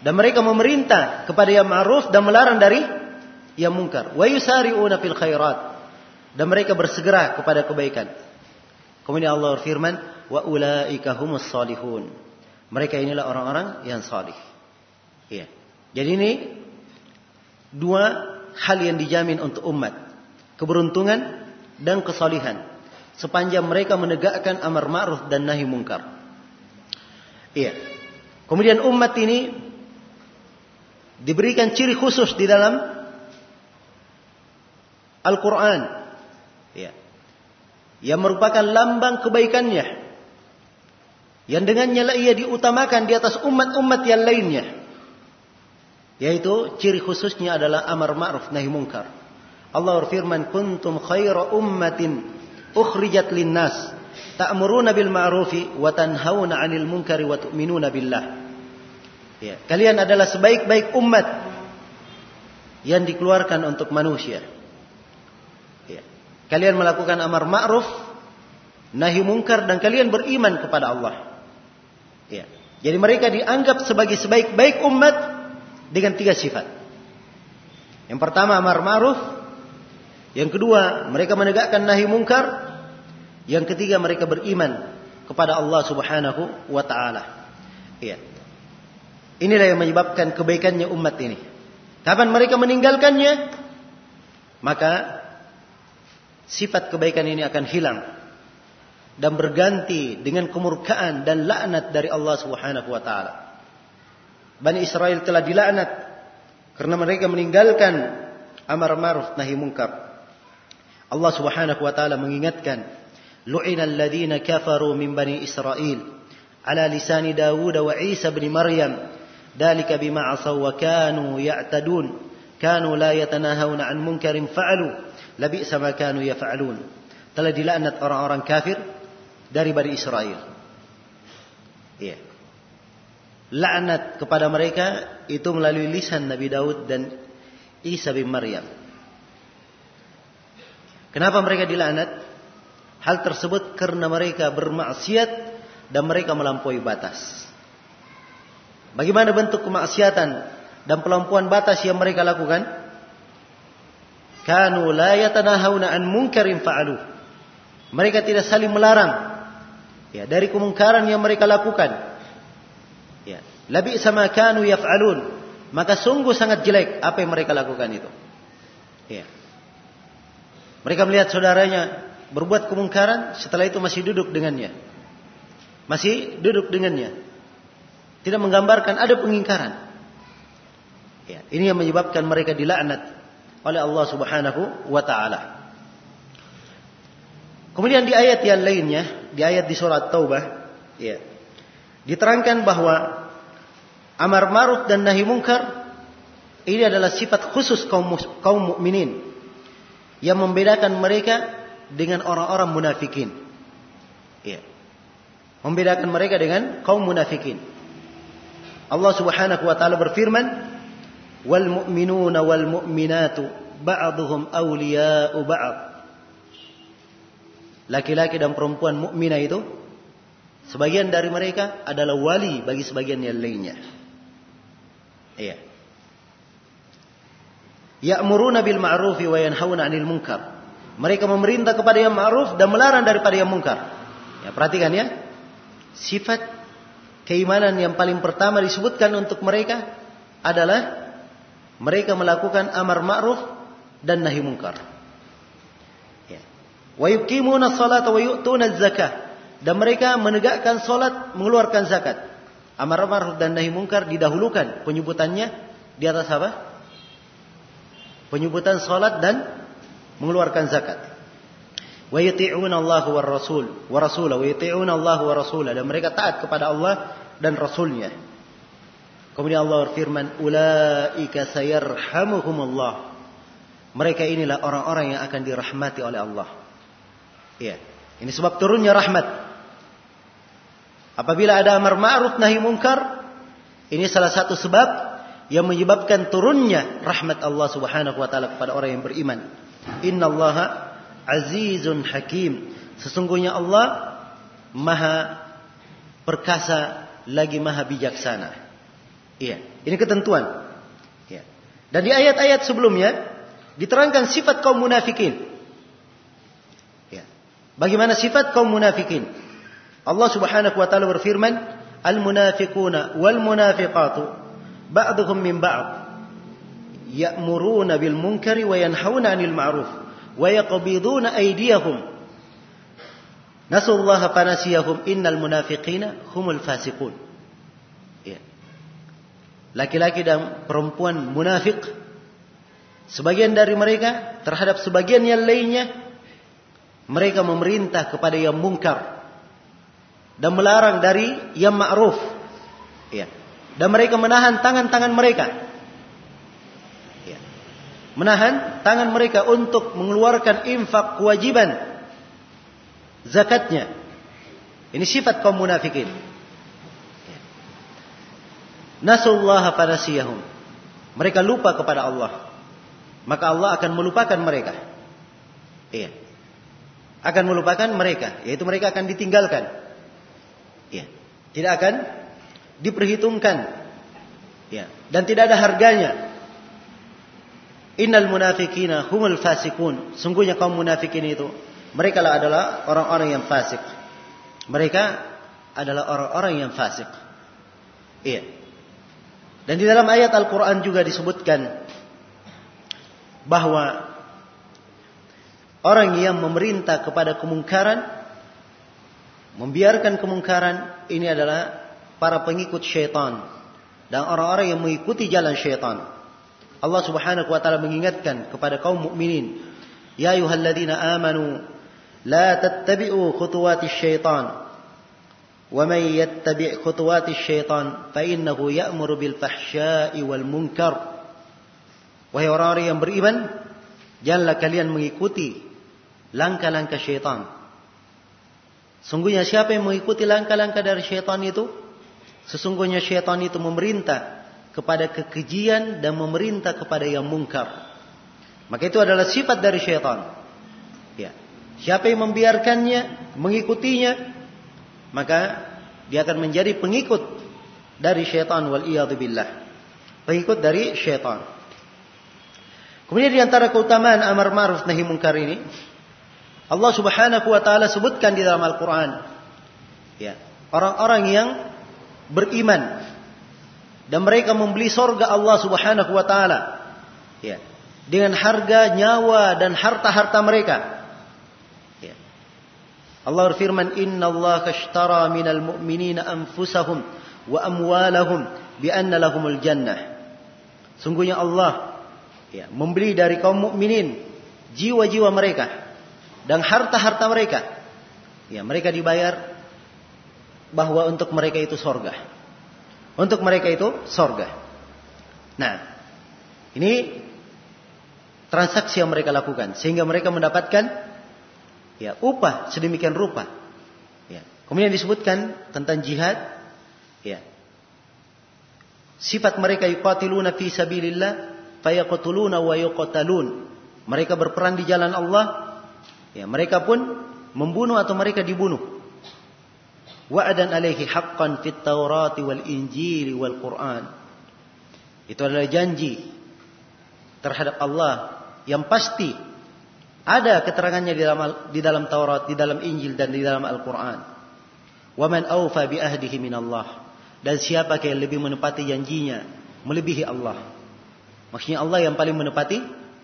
Dan mereka memerintah kepada yang ma'ruf dan melarang dari yang munkar. Wa yusari'una fil khairat. Dan mereka bersegera kepada kebaikan. Kemudian Allah berfirman, wa ulaika humus salihun. Mereka inilah orang-orang yang salih. Iya. Jadi ini dua hal yang dijamin untuk umat. Keberuntungan dan kesalihan sepanjang mereka menegakkan amar ma'ruf dan nahi mungkar. Iya. Kemudian umat ini diberikan ciri khusus di dalam Al-Quran. Ya. Yang merupakan lambang kebaikannya. Yang dengannya ia diutamakan di atas umat-umat yang lainnya. Yaitu ciri khususnya adalah amar ma'ruf nahi mungkar. Allah berfirman, "Kuntum khaira ummatin ukhrijat linnas ta'muruna bil ma'rufi wa tanhauna 'anil munkari wa tu'minuna billah. Ya, kalian adalah sebaik-baik umat yang dikeluarkan untuk manusia. Ya. Kalian melakukan amar ma'ruf, nahi munkar dan kalian beriman kepada Allah. Ya. Jadi mereka dianggap sebagai sebaik-baik umat dengan tiga sifat. Yang pertama amar ma'ruf, yang kedua, mereka menegakkan nahi mungkar. Yang ketiga, mereka beriman kepada Allah Subhanahu wa taala. Iya. Inilah yang menyebabkan kebaikannya umat ini. Kapan mereka meninggalkannya, maka sifat kebaikan ini akan hilang dan berganti dengan kemurkaan dan laknat dari Allah Subhanahu wa taala. Bani Israel telah dilaknat karena mereka meninggalkan amar ma'ruf nahi munkar. Allah Subhanahu wa taala mengingatkan, "Lu'ina alladziina kafaru min bani Israel ala lisan Dawud wa Isa bin Maryam Dalika bima asaw wa kanu ya'tadun. Kanu la yatanahawna an munkarin fa'alu. Labi'sa ma kanu yaf'alun. Telah dilaknat orang-orang kafir dari Bani Israel. Iya. Laknat kepada mereka itu melalui lisan Nabi Daud dan Isa bin Maryam. Kenapa mereka dilaknat? Hal tersebut karena mereka bermaksiat dan mereka melampaui batas. Bagaimana bentuk kemaksiatan dan pelampuan batas yang mereka lakukan? Kanu la yatanahawna an munkarin fa'alu. Mereka tidak saling melarang ya dari kemungkaran yang mereka lakukan. Lebih sama kanu yaf'alun. Maka sungguh sangat jelek apa yang mereka lakukan itu. Ya. Mereka melihat saudaranya berbuat kemungkaran, setelah itu masih duduk dengannya. Masih duduk dengannya. Tidak menggambarkan ada pengingkaran. Ya, ini yang menyebabkan mereka dilaknat oleh Allah Subhanahu wa taala. Kemudian di ayat yang lainnya, di ayat di surat Taubah, ya, diterangkan bahwa amar ma'ruf dan nahi mungkar ini adalah sifat khusus kaum kaum mukminin yang membedakan mereka dengan orang-orang munafikin. Ya. Membedakan mereka dengan kaum munafikin. Allah Subhanahu wa taala berfirman, "Wal mu'minuna wal mu'minatu ba'dhum awliya'u ba'd." laki-laki dan perempuan mukminah itu sebagian dari mereka adalah wali bagi sebagian yang lainnya. Iya. Ya'muruna bil ma'rufi wa yanhauna 'anil munkar. Mereka memerintah kepada yang ma'ruf dan melarang daripada yang munkar. Ya, perhatikan ya. Sifat keimanan yang paling pertama disebutkan untuk mereka adalah mereka melakukan amar ma'ruf dan nahi munkar wa yuqimuna salata wa yu'tuna zakah dan mereka menegakkan salat mengeluarkan zakat amar ma'ruf dan nahi munkar didahulukan. Penyebutannya di atas apa? Penyebutan salat dan mengeluarkan zakat. Wa yuti'una Allah wa rasul wa rasulah. Wa yuti'una Allah wa rasulah. Dan mereka taat kepada Allah dan rasulnya. Kemudian Allah berfirman ulaika sayarhamuhumullah. Mereka inilah orang-orang yang akan dirahmati oleh Allah. Iya. Ini sebab turunnya rahmat. Apabila ada amar ma'ruf nahi munkar, ini salah satu sebab yang menyebabkan turunnya rahmat Allah Subhanahu wa taala kepada orang yang beriman. Innallaha azizun hakim. Sesungguhnya Allah Maha perkasa lagi Maha bijaksana. Iya, ini ketentuan. Iya. Dan di ayat-ayat sebelumnya diterangkan sifat kaum munafikin. Bagaimana sifat kaum munafikin? Allah Subhanahu wa taala berfirman, "Al-munafiquna wal munafiqatu ba'dhum min ba'd ya'muruna bil munkari wa yanhauna 'anil ma'ruf wa yaqbiduna aydiyahum Nasullaha fanasiyahum innal munafiqina humul fasiqun." Ya. Laki-laki dan perempuan munafik sebagian dari mereka terhadap sebagian yang lainnya mereka memerintah kepada yang mungkar dan melarang dari yang ma'ruf. Ya. Dan mereka menahan tangan-tangan mereka. Ya. Menahan tangan mereka untuk mengeluarkan infak kewajiban zakatnya. Ini sifat kaum munafikin. Ya. Fanasiyahum. Mereka lupa kepada Allah. Maka Allah akan melupakan mereka. Iya akan melupakan mereka, yaitu mereka akan ditinggalkan. Ya, tidak akan diperhitungkan. Ya, dan tidak ada harganya. Innal munafikina humul fasikun. Sungguhnya kaum munafikin itu mereka adalah orang-orang yang fasik. Mereka adalah orang-orang yang fasik. Iya. Dan di dalam ayat Al-Quran juga disebutkan bahwa Orang yang memerintah kepada kemungkaran, membiarkan kemungkaran, ini adalah para pengikut syaitan. Dan orang-orang yang mengikuti jalan syaitan. Allah subhanahu wa ta'ala mengingatkan kepada kaum mukminin, Ya ayuhalladzina amanu, la tattabi'u khutuwati syaitan. ومن يتبع خطوات الشيطان فإنه يأمر بالفحشاء والمنكر Wahai orang-orang yang beriman, janganlah kalian mengikuti langkah-langkah syaitan. Sungguhnya siapa yang mengikuti langkah-langkah dari syaitan itu? Sesungguhnya syaitan itu memerintah kepada kekejian dan memerintah kepada yang mungkar. Maka itu adalah sifat dari syaitan. Ya. Siapa yang membiarkannya, mengikutinya, maka dia akan menjadi pengikut dari syaitan wal billah. Pengikut dari syaitan. Kemudian di antara keutamaan amar ma'ruf nahi munkar ini, Allah Subhanahu wa taala sebutkan di dalam Al-Qur'an ya, orang-orang yang beriman dan mereka membeli sorga Allah Subhanahu wa taala ya, dengan harga nyawa dan harta-harta mereka. Allah berfirman, Inna Allah kashtara minal mu'minina anfusahum wa amwalahum bi'anna lahumul jannah. Sungguhnya Allah ya, membeli dari kaum mukminin jiwa-jiwa mereka dan harta-harta mereka. Ya, mereka dibayar bahwa untuk mereka itu sorga. Untuk mereka itu sorga. Nah, ini transaksi yang mereka lakukan sehingga mereka mendapatkan ya upah sedemikian rupa ya kemudian disebutkan tentang jihad ya sifat mereka yuqatiluna fi sabilillah fayaqtuluna wa yuqtalun mereka berperang di jalan Allah ya mereka pun membunuh atau mereka dibunuh wa'adan alaihi haqqan fit taurati wal injili wal quran itu adalah janji terhadap Allah yang pasti ada keterangannya di dalam di dalam Taurat, di dalam Injil dan di dalam Al-Qur'an. Wa man awfa bi ahdihi min Allah. Dan siapa yang lebih menepati janjinya melebihi Allah. Maksudnya Allah yang paling menepati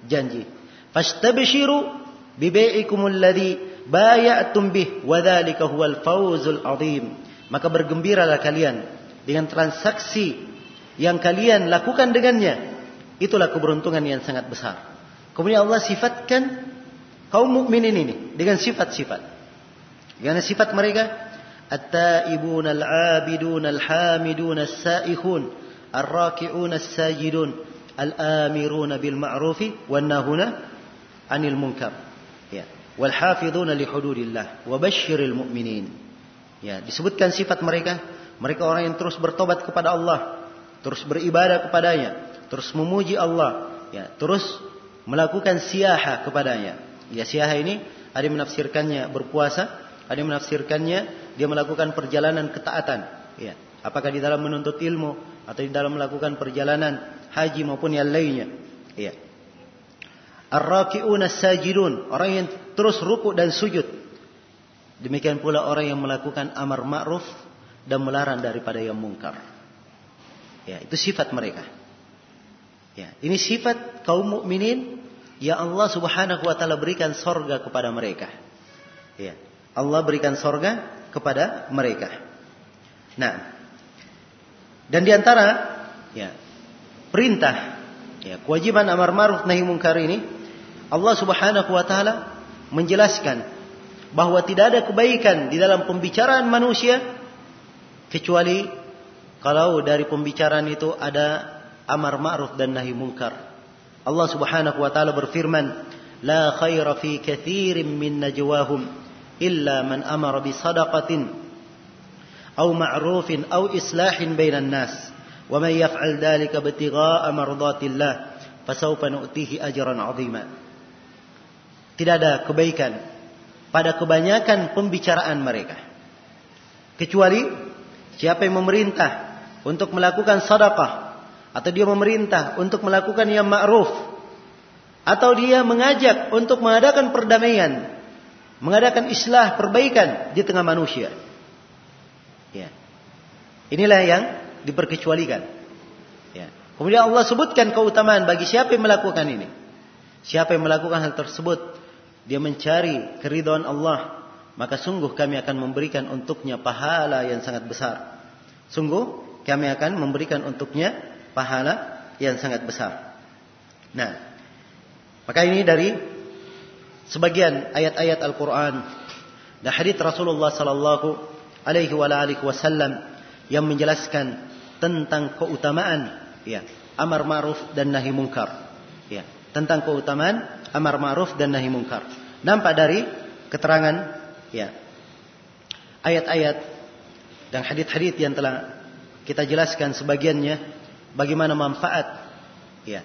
janji. Fastabshiru bi bai'ikumul ladzi bay'atum bih wa dzalika huwal fawzul. Maka bergembiralah kalian dengan transaksi yang kalian lakukan dengannya. Itulah keberuntungan yang sangat besar. Kemudian Allah sifatkan kaum mukminin ini dengan sifat-sifat. Dengan sifat mereka at-taibun al-abidun al-hamidun as-saihun ar-raki'un as-sajidun al-amirun bil ma'rufi wan nahuna 'anil munkar. Ya. Wal hafizuna li hududillah wa mu'minin. Ya, disebutkan sifat mereka, mereka orang yang terus bertobat kepada Allah, terus beribadah kepadanya, terus memuji Allah, ya, terus melakukan siaha kepadanya. Ya siaha ini ada yang menafsirkannya berpuasa, ada yang menafsirkannya dia melakukan perjalanan ketaatan. Ya. Apakah di dalam menuntut ilmu atau di dalam melakukan perjalanan haji maupun yang lainnya. Ya. Ar-raki'un sajidun orang yang terus ruku dan sujud. Demikian pula orang yang melakukan amar ma'ruf dan melarang daripada yang mungkar. Ya, itu sifat mereka. Ya, ini sifat kaum mukminin Ya Allah subhanahu wa ta'ala berikan sorga kepada mereka. Ya. Allah berikan sorga kepada mereka. Nah. Dan di antara ya, perintah, ya, kewajiban amar ma'ruf nahi mungkar ini, Allah subhanahu wa ta'ala menjelaskan bahwa tidak ada kebaikan di dalam pembicaraan manusia kecuali kalau dari pembicaraan itu ada amar ma'ruf dan nahi mungkar. Allah Subhanahu wa taala berfirman, "La khaira fi katsirin min najwahum illa man amara bi sadaqatin aw ma'rufin aw islahin bainan nas." Wa man yaf'al dhalika ibtigha'a mardatillah fasawfa nu'tihi ajran 'azima. Tidak ada kebaikan pada kebanyakan pembicaraan mereka. Kecuali siapa yang memerintah untuk melakukan sedekah atau dia memerintah untuk melakukan yang ma'ruf atau dia mengajak untuk mengadakan perdamaian, mengadakan islah, perbaikan di tengah manusia. Ya. Inilah yang diperkecualikan. Ya. Kemudian Allah sebutkan keutamaan bagi siapa yang melakukan ini. Siapa yang melakukan hal tersebut, dia mencari keridhaan Allah, maka sungguh kami akan memberikan untuknya pahala yang sangat besar. Sungguh kami akan memberikan untuknya pahala yang sangat besar. Nah, maka ini dari sebagian ayat-ayat Al-Quran dan hadits Rasulullah Sallallahu alaihi wasallam yang menjelaskan tentang keutamaan ya amar ma'ruf dan nahi mungkar. Ya, tentang keutamaan amar ma'ruf dan nahi mungkar. Nampak dari keterangan ya ayat-ayat dan hadith-hadith yang telah kita jelaskan sebagiannya bagaimana manfaat ya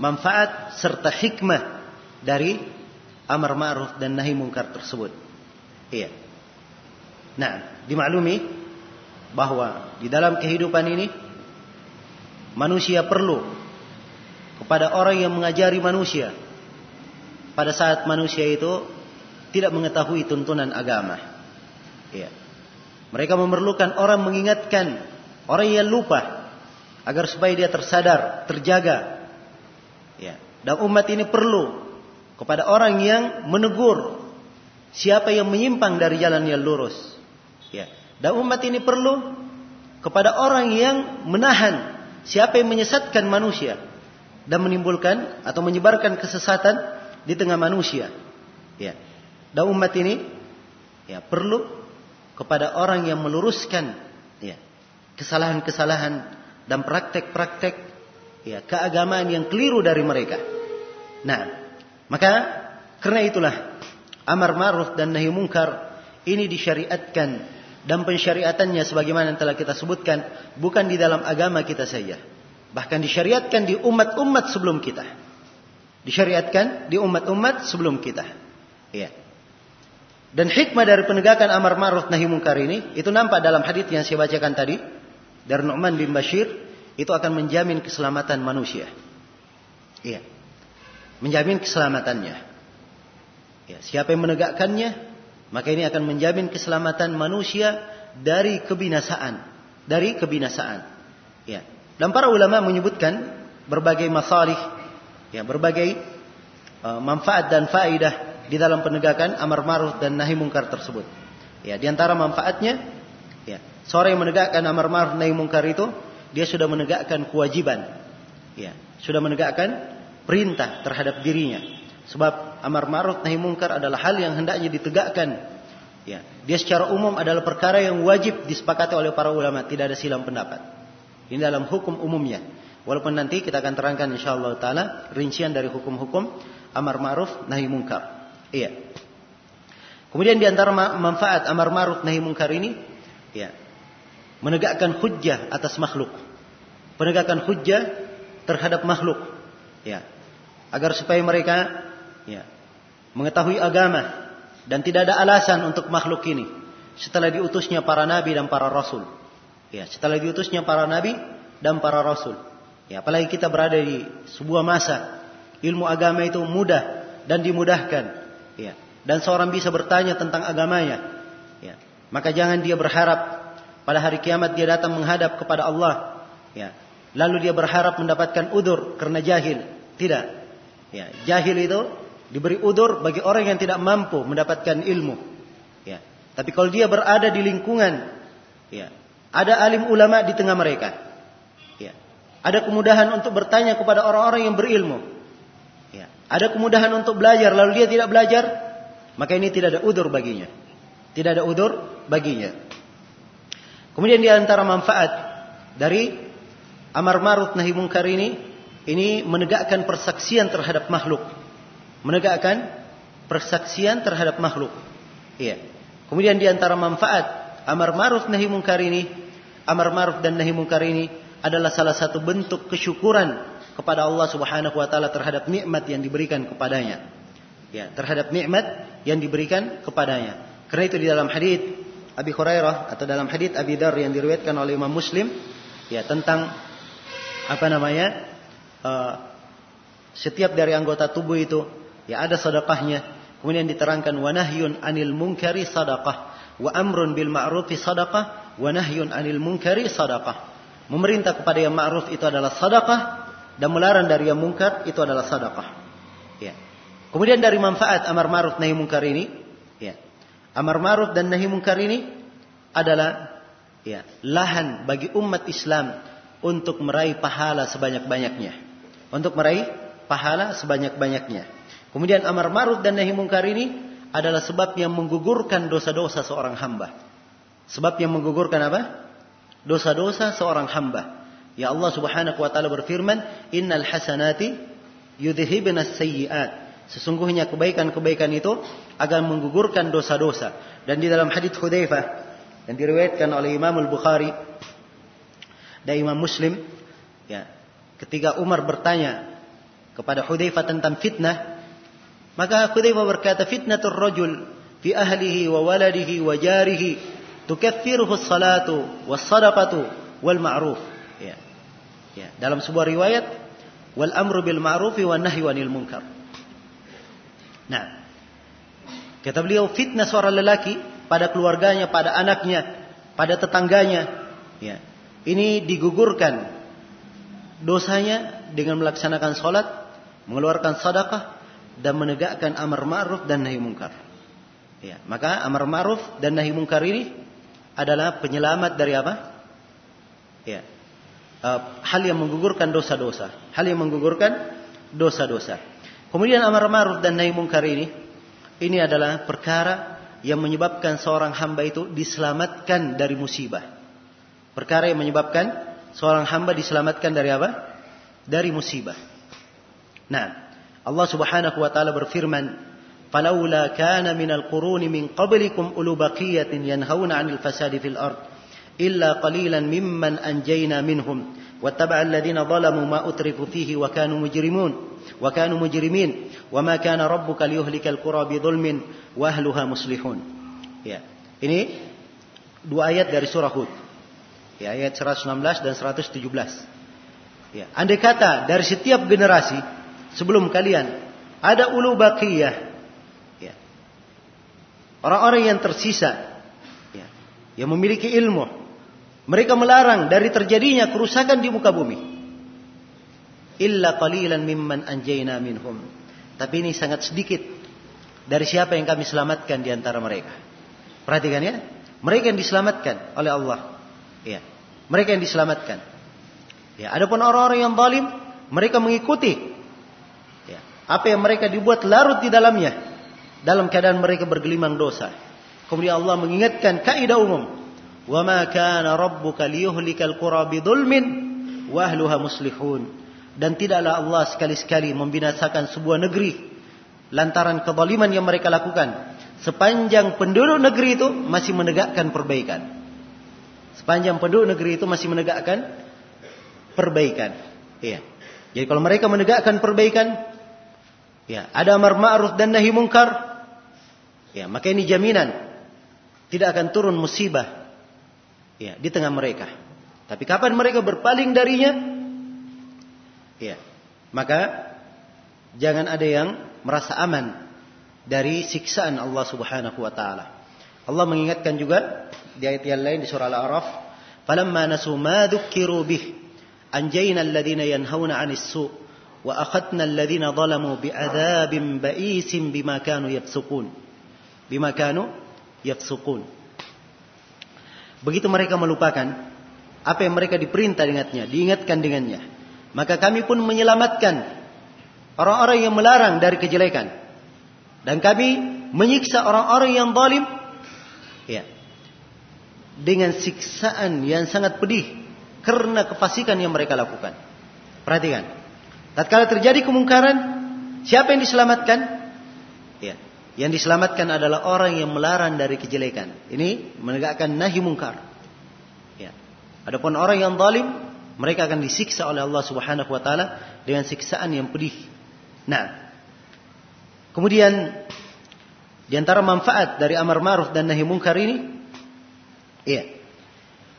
manfaat serta hikmah dari amar ma'ruf dan nahi mungkar tersebut. Iya. Nah, dimaklumi bahwa di dalam kehidupan ini manusia perlu kepada orang yang mengajari manusia pada saat manusia itu tidak mengetahui tuntunan agama. Iya. Mereka memerlukan orang mengingatkan orang yang lupa agar supaya dia tersadar, terjaga. Ya. Dan umat ini perlu kepada orang yang menegur siapa yang menyimpang dari jalan yang lurus. Ya. Dan umat ini perlu kepada orang yang menahan siapa yang menyesatkan manusia dan menimbulkan atau menyebarkan kesesatan di tengah manusia. Ya. Dan umat ini ya perlu kepada orang yang meluruskan ya kesalahan-kesalahan dan praktek-praktek ya keagamaan yang keliru dari mereka. Nah, maka karena itulah amar ma'ruf dan nahi mungkar ini disyariatkan dan pensyariatannya sebagaimana yang telah kita sebutkan bukan di dalam agama kita saja. Bahkan disyariatkan di umat-umat sebelum kita. Disyariatkan di umat-umat sebelum kita. Ya. Dan hikmah dari penegakan amar ma'ruf nahi mungkar ini itu nampak dalam hadis yang saya bacakan tadi dari Nu'man bin Bashir itu akan menjamin keselamatan manusia. Iya menjamin keselamatannya. Ya, siapa yang menegakkannya, maka ini akan menjamin keselamatan manusia dari kebinasaan, dari kebinasaan. Ya. Dan para ulama menyebutkan berbagai masalih, ya, berbagai uh, manfaat dan faidah di dalam penegakan amar ma'ruf dan nahi mungkar tersebut. Ya, di antara manfaatnya, ya, seorang yang menegakkan amar ma'ruf nahi mungkar itu, dia sudah menegakkan kewajiban. Ya, sudah menegakkan perintah terhadap dirinya. Sebab amar ma'ruf nahi mungkar adalah hal yang hendaknya ditegakkan. Ya, dia secara umum adalah perkara yang wajib disepakati oleh para ulama, tidak ada silam pendapat. Ini dalam hukum umumnya. Walaupun nanti kita akan terangkan insyaallah taala rincian dari hukum-hukum amar ma'ruf nahi mungkar. Iya. Kemudian di antara manfaat amar ma'ruf nahi mungkar ini ya, menegakkan hujjah atas makhluk. Penegakan hujjah terhadap makhluk. Ya. Agar supaya mereka ya, mengetahui agama dan tidak ada alasan untuk makhluk ini setelah diutusnya para nabi dan para rasul. Ya, setelah diutusnya para nabi dan para rasul. Ya, apalagi kita berada di sebuah masa ilmu agama itu mudah dan dimudahkan. Ya, dan seorang bisa bertanya tentang agamanya. Ya, maka jangan dia berharap pada hari kiamat dia datang menghadap kepada Allah. Ya, lalu dia berharap mendapatkan udur karena jahil. Tidak. Ya, jahil itu diberi udur bagi orang yang tidak mampu mendapatkan ilmu. Ya. Tapi kalau dia berada di lingkungan, ya, ada alim ulama di tengah mereka. Ya. Ada kemudahan untuk bertanya kepada orang-orang yang berilmu. Ya. Ada kemudahan untuk belajar, lalu dia tidak belajar, maka ini tidak ada udur baginya. Tidak ada udur baginya. Kemudian di antara manfaat dari amar ma'ruf nahi mungkar ini ini menegakkan persaksian terhadap makhluk. Menegakkan persaksian terhadap makhluk. Iya. Kemudian di antara manfaat amar ma'ruf nahi mungkar ini, amar ma'ruf dan nahi mungkar ini adalah salah satu bentuk kesyukuran kepada Allah Subhanahu wa taala terhadap nikmat yang diberikan kepadanya. Ya, terhadap nikmat yang diberikan kepadanya. Karena itu di dalam hadis Abi Hurairah atau dalam hadis Abi Dar yang diriwayatkan oleh Imam Muslim ya tentang apa namanya uh, setiap dari anggota tubuh itu ya ada sedekahnya kemudian diterangkan wa nahyun anil munkari sadaqah wa amrun bil ma'rufi sadaqah wa nahyun anil munkari sadaqah memerintah kepada yang ma'ruf itu adalah sadaqah dan melarang dari yang mungkar itu adalah sadaqah ya kemudian dari manfaat amar ma'ruf nahi mungkar ini ya amar ma'ruf dan nahi mungkar ini adalah ya lahan bagi umat Islam untuk meraih pahala sebanyak-banyaknya. Untuk meraih pahala sebanyak-banyaknya. Kemudian amar ma'ruf dan nahi mungkar ini adalah sebab yang menggugurkan dosa-dosa seorang hamba. Sebab yang menggugurkan apa? Dosa-dosa seorang hamba. Ya Allah Subhanahu wa taala berfirman, "Innal hasanati yudhhibunas sayyi'at." Sesungguhnya kebaikan-kebaikan itu akan menggugurkan dosa-dosa. Dan di dalam hadis Hudzaifah yang diriwayatkan oleh Imam Al-Bukhari dan Imam Muslim, ya, ketika Umar bertanya kepada Hudzaifah tentang fitnah, maka Hudzaifah berkata, "Fitnatur rajul fi ahlihi wa waladihi wa jarihi tukaffiruhu as-salatu was-sadaqatu wal ma'ruf." Ya. Ya, dalam sebuah riwayat, "Wal amru bil ma'rufi wan nahyi 'anil munkar." Nah, kata beliau fitnah seorang lelaki pada keluarganya, pada anaknya, pada tetangganya. Ya, ini digugurkan dosanya dengan melaksanakan sholat, mengeluarkan sadaqah, dan menegakkan amar ma'ruf dan nahi mungkar. Ya, maka amar ma'ruf dan nahi mungkar ini adalah penyelamat dari apa? Ya, uh, hal yang menggugurkan dosa-dosa, hal yang menggugurkan dosa-dosa. Kemudian amar ma'ruf dan nahi mungkar ini ini adalah perkara yang menyebabkan seorang hamba itu diselamatkan dari musibah. Perkara yang menyebabkan seorang hamba diselamatkan dari apa? Dari musibah. Nah, Allah Subhanahu wa taala berfirman, "Falaula kana minal quruni min qablikum ulu baqiyatin yanhauna 'anil fasadi fil ard illa qalilan mimman anjayna minhum wattaba'a alladhina zalamu ma utrifu fihi wa kanu mujrimun." وكانوا مجرمين وما كان ربك ليهلك القرى بظلم واهلها مصلحون ya ini dua ayat dari surah Hud ya ayat 116 dan 117 ya andai kata dari setiap generasi sebelum kalian. Ada ulu baqiyah. Ya. Orang-orang yang tersisa. Ya. Yang memiliki ilmu. Mereka melarang dari terjadinya kerusakan di muka bumi. Illa qalilan mimman anjayna minhum. Tapi ini sangat sedikit dari siapa yang kami selamatkan di antara mereka. Perhatikan ya, mereka yang diselamatkan oleh Allah. Ya, mereka yang diselamatkan. Ya, adapun orang-orang yang zalim, mereka mengikuti apa yang mereka dibuat larut di dalamnya. Dalam keadaan mereka bergelimang dosa. Kemudian Allah mengingatkan kaidah umum, "Wa ma kana rabbuka liyuhlikal qura bidzulmin wa ahluha muslihun." dan tidaklah Allah sekali-sekali membinasakan sebuah negeri. Lantaran kezaliman yang mereka lakukan. Sepanjang penduduk negeri itu masih menegakkan perbaikan. Sepanjang penduduk negeri itu masih menegakkan perbaikan. Iya. Jadi kalau mereka menegakkan perbaikan ya ada amar ma'ruf dan nahi mungkar. Ya maka ini jaminan. Tidak akan turun musibah. Ya di tengah mereka. Tapi kapan mereka berpaling darinya? Ya. Maka jangan ada yang merasa aman dari siksaan Allah Subhanahu wa taala. Allah mengingatkan juga di ayat yang lain di surah Al-A'raf, "Falamma nasu ma dzukkiru bih, anjayna alladziina yanhauna 'anis su' zalamu bi'adzabin ba'isin bima kanu yafsukun." Bima kanu yafsukun. Begitu mereka melupakan apa yang mereka diperintah dengannya, diingatkan dengannya, maka kami pun menyelamatkan orang-orang yang melarang dari kejelekan. Dan kami menyiksa orang-orang yang zalim ya, dengan siksaan yang sangat pedih karena kefasikan yang mereka lakukan. Perhatikan. Tatkala terjadi kemungkaran, siapa yang diselamatkan? Ya, yang diselamatkan adalah orang yang melarang dari kejelekan. Ini menegakkan nahi mungkar. Ya. Adapun orang yang zalim mereka akan disiksa oleh Allah Subhanahu wa taala dengan siksaan yang pedih. Nah, kemudian di antara manfaat dari amar ma'ruf dan nahi munkar ini iya.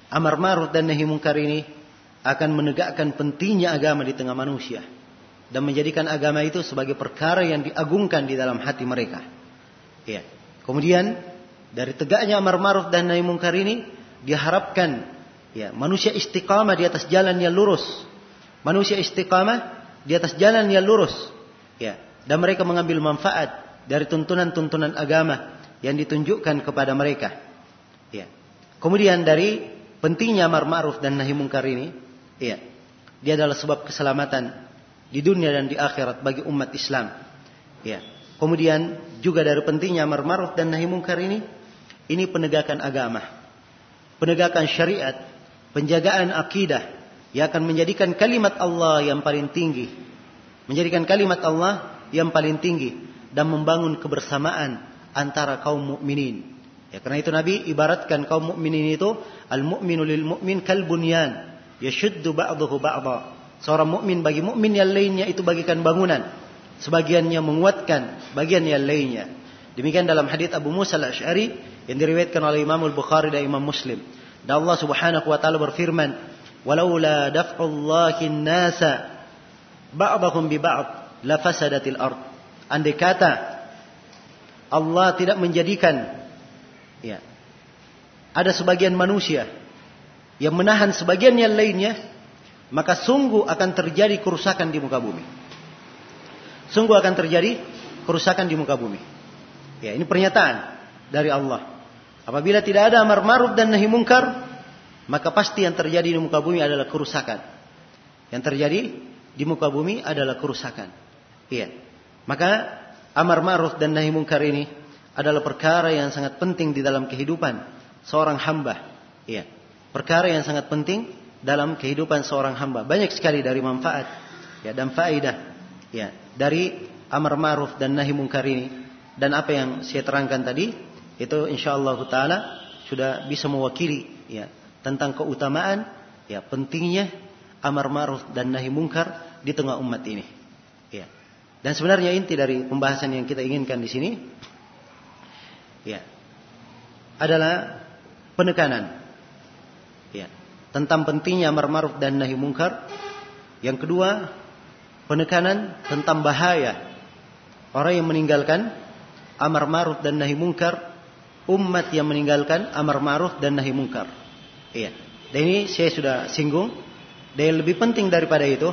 Amar ma'ruf dan nahi munkar ini akan menegakkan pentingnya agama di tengah manusia dan menjadikan agama itu sebagai perkara yang diagungkan di dalam hati mereka. Iya. Kemudian dari tegaknya amar ma'ruf dan nahi munkar ini diharapkan Ya, manusia istiqamah di atas jalan yang lurus. Manusia istiqamah di atas jalan yang lurus. Ya, dan mereka mengambil manfaat dari tuntunan-tuntunan agama yang ditunjukkan kepada mereka. Ya. Kemudian dari pentingnya amar ma'ruf dan nahi mungkar ini, ya. Dia adalah sebab keselamatan di dunia dan di akhirat bagi umat Islam. Ya. Kemudian juga dari pentingnya amar ma'ruf dan nahi mungkar ini, ini penegakan agama penegakan syariat, penjagaan akidah yang akan menjadikan kalimat Allah yang paling tinggi, menjadikan kalimat Allah yang paling tinggi dan membangun kebersamaan antara kaum mukminin. Ya, karena itu Nabi ibaratkan kaum mukminin itu al-mu'minu lil mu'min kal bunyan yashuddu ba'dahu ba'dha. Seorang mukmin bagi mukmin yang lainnya itu bagikan bangunan. Sebagiannya menguatkan bagian yang lainnya. Demikian dalam hadis Abu Musa al-Asy'ari yang diriwayatkan oleh Imam Al-Bukhari dan Imam Muslim. Dan Allah Subhanahu wa taala berfirman, "Walaula daf'ullahi an-nasa ba'dahum bi ba'd la fasadatil ard." Andai kata Allah tidak menjadikan ya ada sebagian manusia yang menahan sebagian yang lainnya, maka sungguh akan terjadi kerusakan di muka bumi. Sungguh akan terjadi kerusakan di muka bumi. Ya, ini pernyataan dari Allah. Apabila tidak ada amar ma'ruf dan nahi mungkar, maka pasti yang terjadi di muka bumi adalah kerusakan. Yang terjadi di muka bumi adalah kerusakan. Iya. Maka amar ma'ruf dan nahi mungkar ini adalah perkara yang sangat penting di dalam kehidupan seorang hamba. Iya. Perkara yang sangat penting dalam kehidupan seorang hamba. Banyak sekali dari manfaat ya dan faedah ya dari amar ma'ruf dan nahi mungkar ini dan apa yang saya terangkan tadi itu insyaallah taala sudah bisa mewakili ya tentang keutamaan ya pentingnya amar ma'ruf dan nahi mungkar di tengah umat ini. Ya. Dan sebenarnya inti dari pembahasan yang kita inginkan di sini ya adalah penekanan tentang pentingnya amar ma'ruf dan nahi mungkar. Yang kedua, penekanan tentang bahaya orang yang meninggalkan amar ma'ruf dan nahi mungkar, umat yang meninggalkan amar ma'ruf dan nahi mungkar. Iya. Dan ini saya sudah singgung. Dan yang lebih penting daripada itu,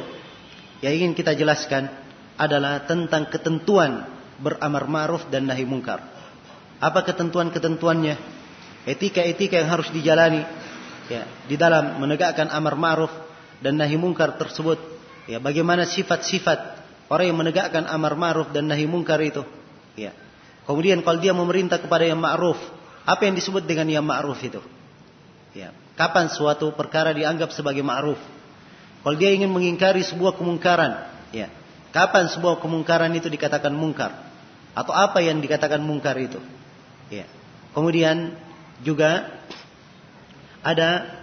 yang ingin kita jelaskan adalah tentang ketentuan beramar ma'ruf dan nahi mungkar. Apa ketentuan-ketentuannya? Etika-etika yang harus dijalani ya, di dalam menegakkan amar ma'ruf dan nahi mungkar tersebut. Ya, bagaimana sifat-sifat orang yang menegakkan amar ma'ruf dan nahi mungkar itu? Ya. Kemudian kalau dia memerintah kepada yang ma'ruf, apa yang disebut dengan yang ma'ruf itu? Ya. Kapan suatu perkara dianggap sebagai ma'ruf? Kalau dia ingin mengingkari sebuah kemungkaran, ya. Kapan sebuah kemungkaran itu dikatakan mungkar? Atau apa yang dikatakan mungkar itu? Ya. Kemudian juga ada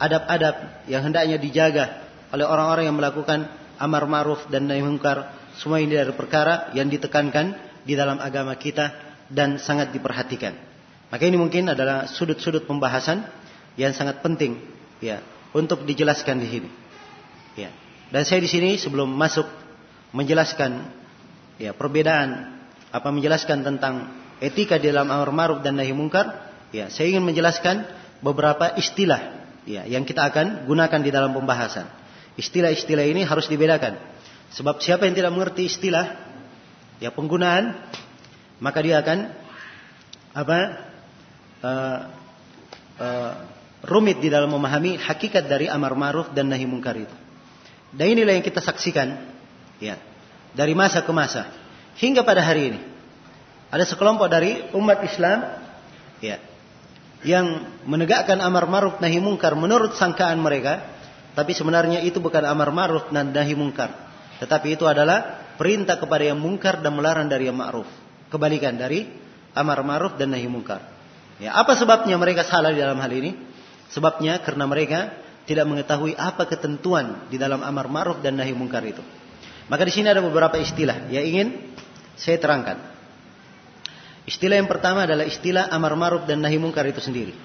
adab-adab yang hendaknya dijaga oleh orang-orang yang melakukan amar ma'ruf dan nahi munkar. Semua ini dari perkara yang ditekankan di dalam agama kita dan sangat diperhatikan. Maka ini mungkin adalah sudut-sudut pembahasan yang sangat penting ya untuk dijelaskan di sini. Ya. Dan saya di sini sebelum masuk menjelaskan ya perbedaan apa menjelaskan tentang etika di dalam amar ma'ruf dan nahi munkar, ya, saya ingin menjelaskan beberapa istilah ya yang kita akan gunakan di dalam pembahasan. Istilah-istilah ini harus dibedakan. Sebab siapa yang tidak mengerti istilah ya penggunaan maka dia akan apa uh, uh, rumit di dalam memahami hakikat dari amar ma'ruf dan nahi munkar itu. Dan inilah yang kita saksikan ya dari masa ke masa hingga pada hari ini. Ada sekelompok dari umat Islam ya yang menegakkan amar ma'ruf nahi mungkar menurut sangkaan mereka, tapi sebenarnya itu bukan amar ma'ruf dan nahi mungkar, tetapi itu adalah perintah kepada yang mungkar dan melarang dari yang ma'ruf. Kebalikan dari amar ma'ruf dan nahi mungkar. Ya, apa sebabnya mereka salah di dalam hal ini? Sebabnya karena mereka tidak mengetahui apa ketentuan di dalam amar ma'ruf dan nahi mungkar itu. Maka di sini ada beberapa istilah yang ingin saya terangkan. Istilah yang pertama adalah istilah amar ma'ruf dan nahi mungkar itu sendiri.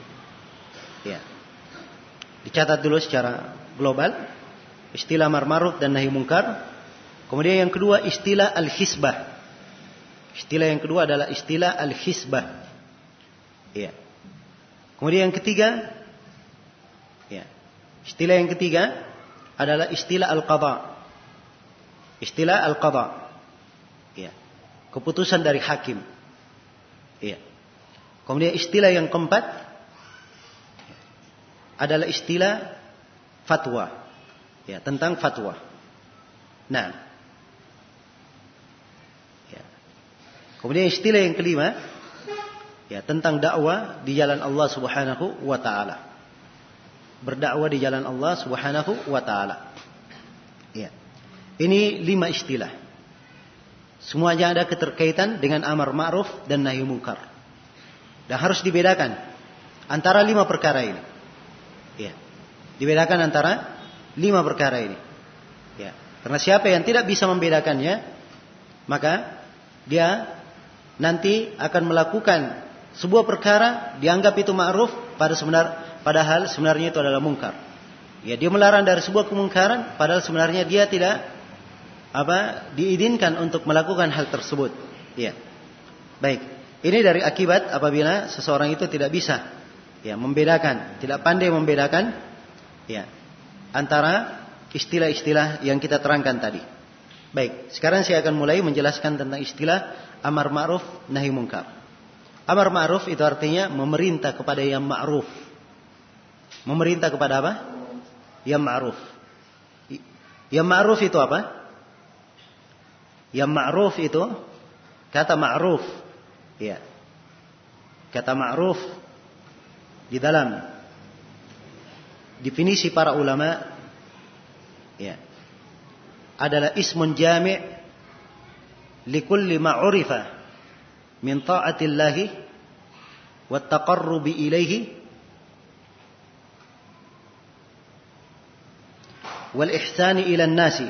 Ya. Dicatat dulu secara global. Istilah amar ma'ruf dan nahi mungkar. Kemudian yang kedua istilah al-hisbah. Istilah yang kedua adalah istilah al-hisbah. Ya. Kemudian yang ketiga ya. Istilah yang ketiga adalah istilah al-qadha. Istilah al-qadha. Ya. Keputusan dari hakim. Iya. Kemudian istilah yang keempat adalah istilah fatwa. Ya, tentang fatwa. Nah. Ya. Kemudian istilah yang kelima Ya, tentang dakwah di jalan Allah Subhanahu wa taala. Berdakwah di jalan Allah Subhanahu wa taala. Ya. Ini lima istilah. Semuanya ada keterkaitan dengan amar ma'ruf dan nahi munkar. Dan harus dibedakan antara lima perkara ini. Ya. Dibedakan antara lima perkara ini. Ya. Karena siapa yang tidak bisa membedakannya, maka dia nanti akan melakukan sebuah perkara dianggap itu ma'ruf pada sebenar padahal sebenarnya itu adalah mungkar. Ya, dia melarang dari sebuah kemungkaran padahal sebenarnya dia tidak apa diizinkan untuk melakukan hal tersebut. Ya. Baik. Ini dari akibat apabila seseorang itu tidak bisa ya membedakan, tidak pandai membedakan ya antara istilah-istilah yang kita terangkan tadi. Baik, sekarang saya akan mulai menjelaskan tentang istilah amar ma'ruf nahi munkar. Amar ma'ruf itu artinya memerintah kepada yang ma'ruf. Memerintah kepada apa? Yang ma'ruf. Yang ma'ruf itu apa? Yang ma'ruf itu kata ma'ruf. Ya. Kata ma'ruf di dalam definisi para ulama ya adalah ismun jami' likulli ma'urifa min ta'atillahi wa taqarrubi ilaihi wal ihsani ila nasi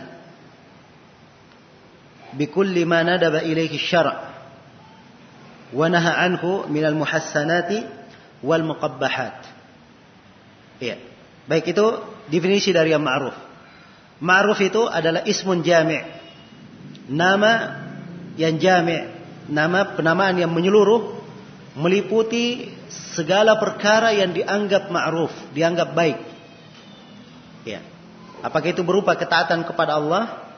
ilaihi syara' wa naha anhu min al muhassanati wal muqabbahat ya baik itu definisi dari yang ma'ruf ma'ruf itu adalah ismun jami' nama yang jami' nama penamaan yang menyeluruh meliputi segala perkara yang dianggap ma'ruf, dianggap baik. Ya. Apakah itu berupa ketaatan kepada Allah?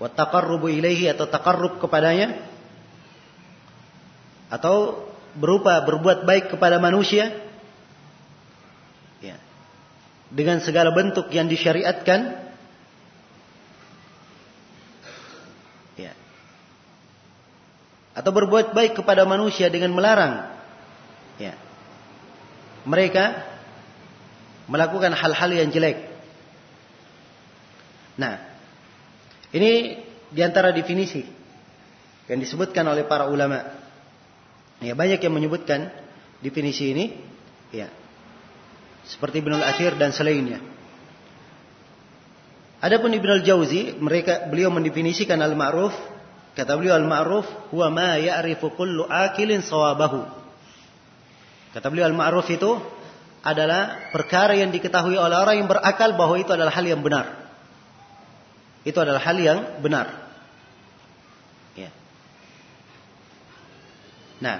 Wa taqarrubu ilaihi atau taqarrub kepadanya? Atau berupa berbuat baik kepada manusia? Ya. Dengan segala bentuk yang disyariatkan atau berbuat baik kepada manusia dengan melarang ya mereka melakukan hal-hal yang jelek nah ini di antara definisi yang disebutkan oleh para ulama ya banyak yang menyebutkan definisi ini ya seperti Ibnul Athir dan selainnya Adapun Ibnul Jauzi mereka beliau mendefinisikan al-ma'ruf Kata beliau al-ma'ruf huwa ma ya'rifu kullu akilin sawabahu. Kata beliau al-ma'ruf itu adalah perkara yang diketahui oleh orang yang berakal bahwa itu adalah hal yang benar. Itu adalah hal yang benar. Ya. Nah.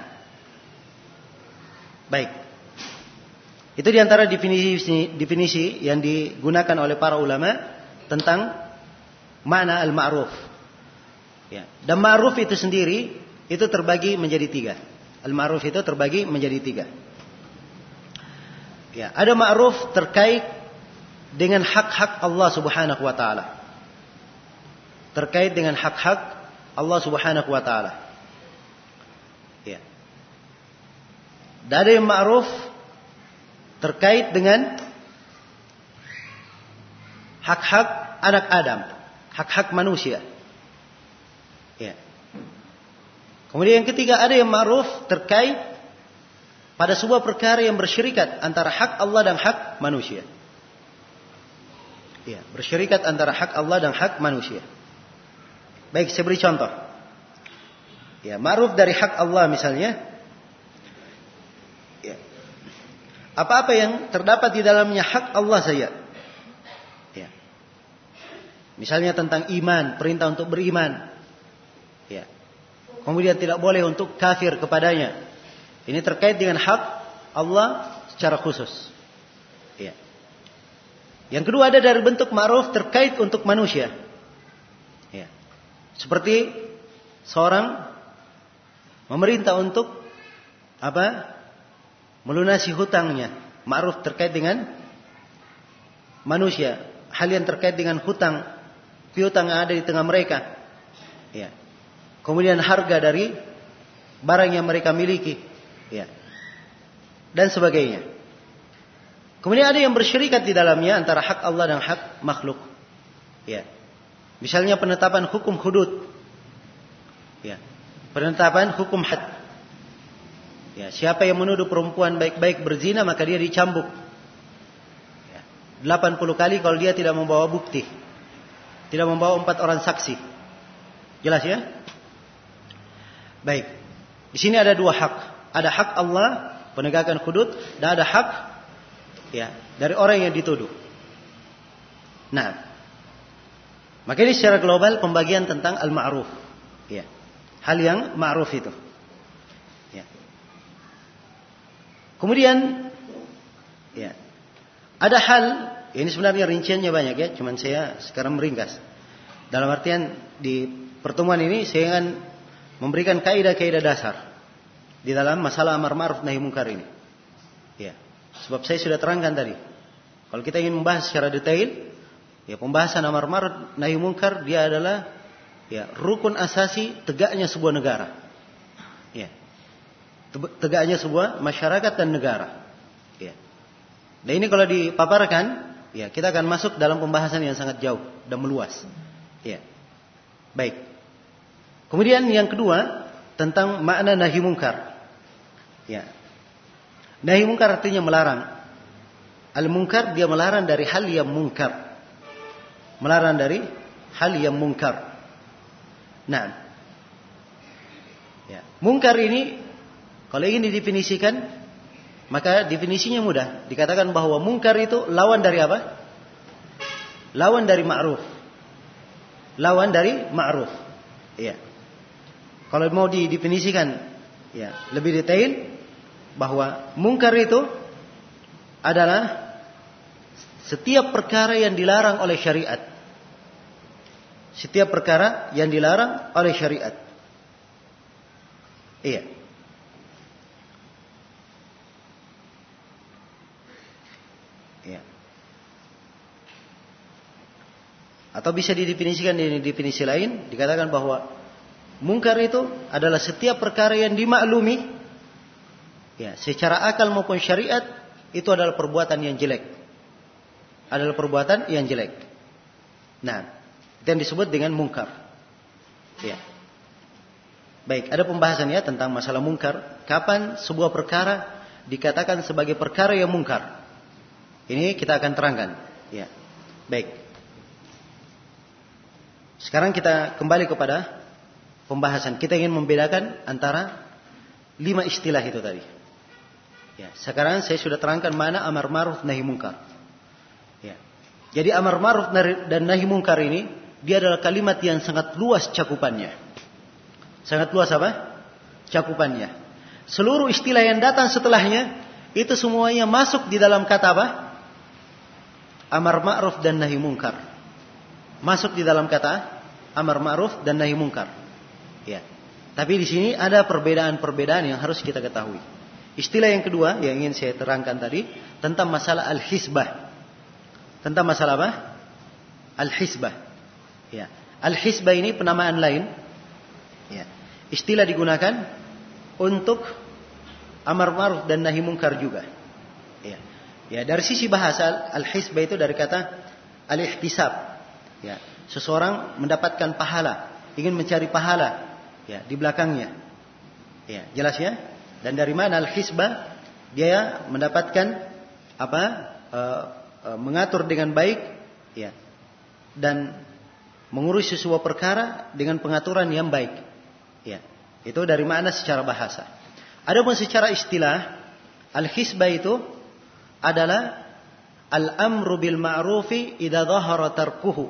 Baik. Itu di antara definisi definisi yang digunakan oleh para ulama tentang mana al-ma'ruf. Ya. Dan ma'ruf itu sendiri itu terbagi menjadi tiga. Al-ma'ruf itu terbagi menjadi tiga. Ya, ada ma'ruf terkait dengan hak-hak Allah Subhanahu wa taala. Terkait dengan hak-hak Allah Subhanahu wa taala. Ya. Yang ma'ruf terkait dengan hak-hak anak Adam, hak-hak manusia. Ya. Kemudian yang ketiga ada yang ma'ruf terkait pada sebuah perkara yang bersyirikat antara hak Allah dan hak manusia. Ya, bersyirikat antara hak Allah dan hak manusia. Baik, saya beri contoh. Ya, ma'ruf dari hak Allah misalnya. Ya. Apa-apa yang terdapat di dalamnya hak Allah saja. Ya. Misalnya tentang iman, perintah untuk beriman, Ya. Kemudian tidak boleh untuk kafir kepadanya. Ini terkait dengan hak Allah secara khusus. Ya. Yang kedua ada dari bentuk ma'ruf terkait untuk manusia. Seperti seorang memerintah untuk apa? Melunasi hutangnya. Ma'ruf terkait dengan manusia. Hal yang terkait dengan hutang, piutang yang ada di tengah mereka. Ya. Kemudian harga dari barang yang mereka miliki, ya. Dan sebagainya. Kemudian ada yang bersyirikat di dalamnya antara hak Allah dan hak makhluk. Ya. Misalnya penetapan hukum hudud. Ya. Penetapan hukum had. Ya, siapa yang menuduh perempuan baik-baik berzina maka dia dicambuk. Ya. 80 kali kalau dia tidak membawa bukti. Tidak membawa empat orang saksi. Jelas ya? Baik. Di sini ada dua hak. Ada hak Allah penegakan hudud dan ada hak ya dari orang yang dituduh. Nah, maka ini secara global pembagian tentang al-ma'ruf. Ya. Hal yang ma'ruf itu. Ya. Kemudian ya. Ada hal ini sebenarnya rinciannya banyak ya, cuman saya sekarang meringkas. Dalam artian di pertemuan ini saya akan memberikan kaidah-kaidah dasar di dalam masalah amar ma'ruf nahi munkar ini. Ya. Sebab saya sudah terangkan tadi. Kalau kita ingin membahas secara detail, ya pembahasan amar ma'ruf nahi munkar dia adalah ya rukun asasi tegaknya sebuah negara. Ya. Tegaknya sebuah masyarakat dan negara. Ya. Dan ini kalau dipaparkan, ya kita akan masuk dalam pembahasan yang sangat jauh dan meluas. Ya. Baik. Kemudian yang kedua tentang makna nahi munkar. Ya. Nahi munkar artinya melarang. Al munkar dia melarang dari hal yang munkar. Melarang dari hal yang munkar. Nah. Ya. Munkar ini kalau ingin didefinisikan maka definisinya mudah. Dikatakan bahwa munkar itu lawan dari apa? Lawan dari ma'ruf. Lawan dari ma'ruf. Iya. Kalau mau didefinisikan ya, lebih detail bahwa mungkar itu adalah setiap perkara yang dilarang oleh syariat. Setiap perkara yang dilarang oleh syariat. Iya. Iya. Atau bisa didefinisikan di definisi lain, dikatakan bahwa Mungkar itu adalah setiap perkara yang dimaklumi ya, secara akal maupun syariat itu adalah perbuatan yang jelek. Adalah perbuatan yang jelek. Nah, itu yang disebut dengan mungkar. Ya. Baik, ada pembahasan ya tentang masalah mungkar. Kapan sebuah perkara dikatakan sebagai perkara yang mungkar? Ini kita akan terangkan. Ya. Baik. Sekarang kita kembali kepada pembahasan. Kita ingin membedakan antara lima istilah itu tadi. Ya, sekarang saya sudah terangkan mana amar ma'ruf nahi mungkar. Ya. Jadi amar ma'ruf dan nahi mungkar ini dia adalah kalimat yang sangat luas cakupannya. Sangat luas apa? Cakupannya. Seluruh istilah yang datang setelahnya itu semuanya masuk di dalam kata apa? Amar ma'ruf dan nahi mungkar. Masuk di dalam kata amar ma'ruf dan nahi mungkar. Ya. Tapi di sini ada perbedaan-perbedaan yang harus kita ketahui. Istilah yang kedua yang ingin saya terangkan tadi tentang masalah al-hisbah. Tentang masalah apa? Al-hisbah. Ya. Al-hisbah ini penamaan lain. Ya. Istilah digunakan untuk amar ma'ruf dan nahi mungkar juga. Ya. Ya, dari sisi bahasa al-hisbah itu dari kata al-ihtisab. Ya. Seseorang mendapatkan pahala, ingin mencari pahala ya di belakangnya. Ya, jelas ya? Dan dari mana al-hisbah? Dia mendapatkan apa? E, e, mengatur dengan baik ya. Dan mengurus sesuatu perkara dengan pengaturan yang baik. Ya. Itu dari mana secara bahasa. Adapun secara istilah, al-hisbah itu adalah al-amru bil ma'rufi idza dhahara tarkuhu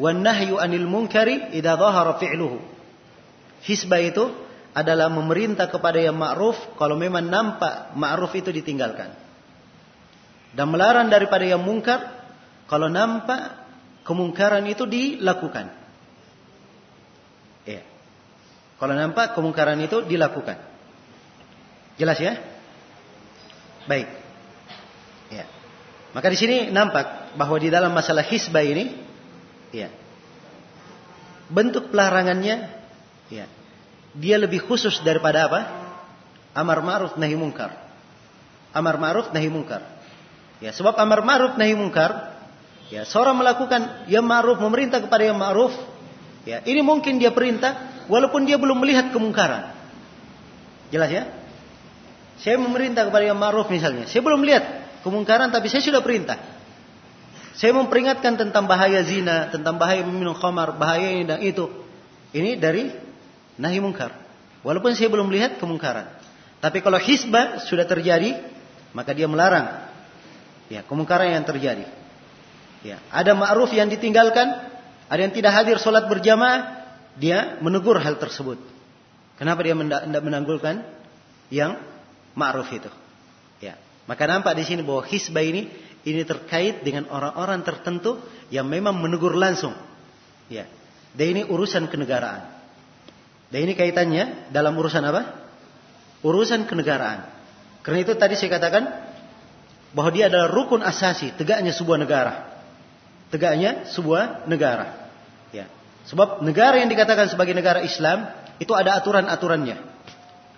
wan nahyu anil munkari idza dhahara fi'luhu. Hisbah itu adalah memerintah kepada yang ma'ruf kalau memang nampak ma'ruf itu ditinggalkan. Dan melarang daripada yang mungkar kalau nampak kemungkaran itu dilakukan. Ya. Kalau nampak kemungkaran itu dilakukan. Jelas ya? Baik. Ya. Maka di sini nampak bahwa di dalam masalah hisbah ini ya. Bentuk pelarangannya ya dia lebih khusus daripada apa? Amar ma'ruf nahi mungkar. Amar ma'ruf nahi mungkar. Ya, sebab amar ma'ruf nahi mungkar, ya, seorang melakukan yang ma'ruf, memerintah kepada yang ma'ruf, ya, ini mungkin dia perintah walaupun dia belum melihat kemungkaran. Jelas ya? Saya memerintah kepada yang ma'ruf misalnya, saya belum lihat kemungkaran tapi saya sudah perintah. Saya memperingatkan tentang bahaya zina, tentang bahaya meminum khamar, bahaya ini dan itu. Ini dari nahi mungkar. Walaupun saya belum lihat kemungkaran. Tapi kalau hisbah sudah terjadi, maka dia melarang ya kemungkaran yang terjadi. Ya, ada ma'ruf yang ditinggalkan, ada yang tidak hadir sholat berjamaah, dia menegur hal tersebut. Kenapa dia tidak menanggulkan yang ma'ruf itu? Ya, maka nampak di sini bahwa hisbah ini ini terkait dengan orang-orang tertentu yang memang menegur langsung. Ya. Dan ini urusan kenegaraan. Dan ini kaitannya dalam urusan apa? Urusan kenegaraan. Karena itu tadi saya katakan bahwa dia adalah rukun asasi tegaknya sebuah negara. Tegaknya sebuah negara. Ya. Sebab negara yang dikatakan sebagai negara Islam itu ada aturan-aturannya.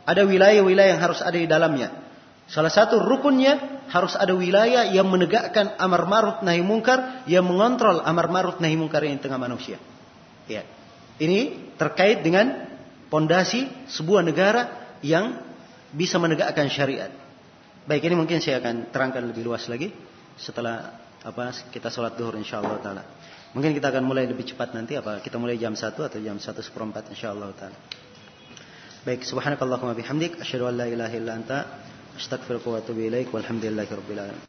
Ada wilayah-wilayah yang harus ada di dalamnya. Salah satu rukunnya harus ada wilayah yang menegakkan amar ma'ruf nahi mungkar, yang mengontrol amar ma'ruf nahi mungkar yang tengah manusia. Ya. Ini terkait dengan pondasi sebuah negara yang bisa menegakkan syariat. Baik, ini mungkin saya akan terangkan lebih luas lagi setelah apa kita sholat duhur insyaallah taala. Mungkin kita akan mulai lebih cepat nanti apa kita mulai jam 1 atau jam 1 seperempat insyaallah taala. Baik, subhanakallahumma bihamdik asyhadu an la ilaha illa anta Astaghfiruka wa atubu ilaik walhamdulillahi rabbil alamin.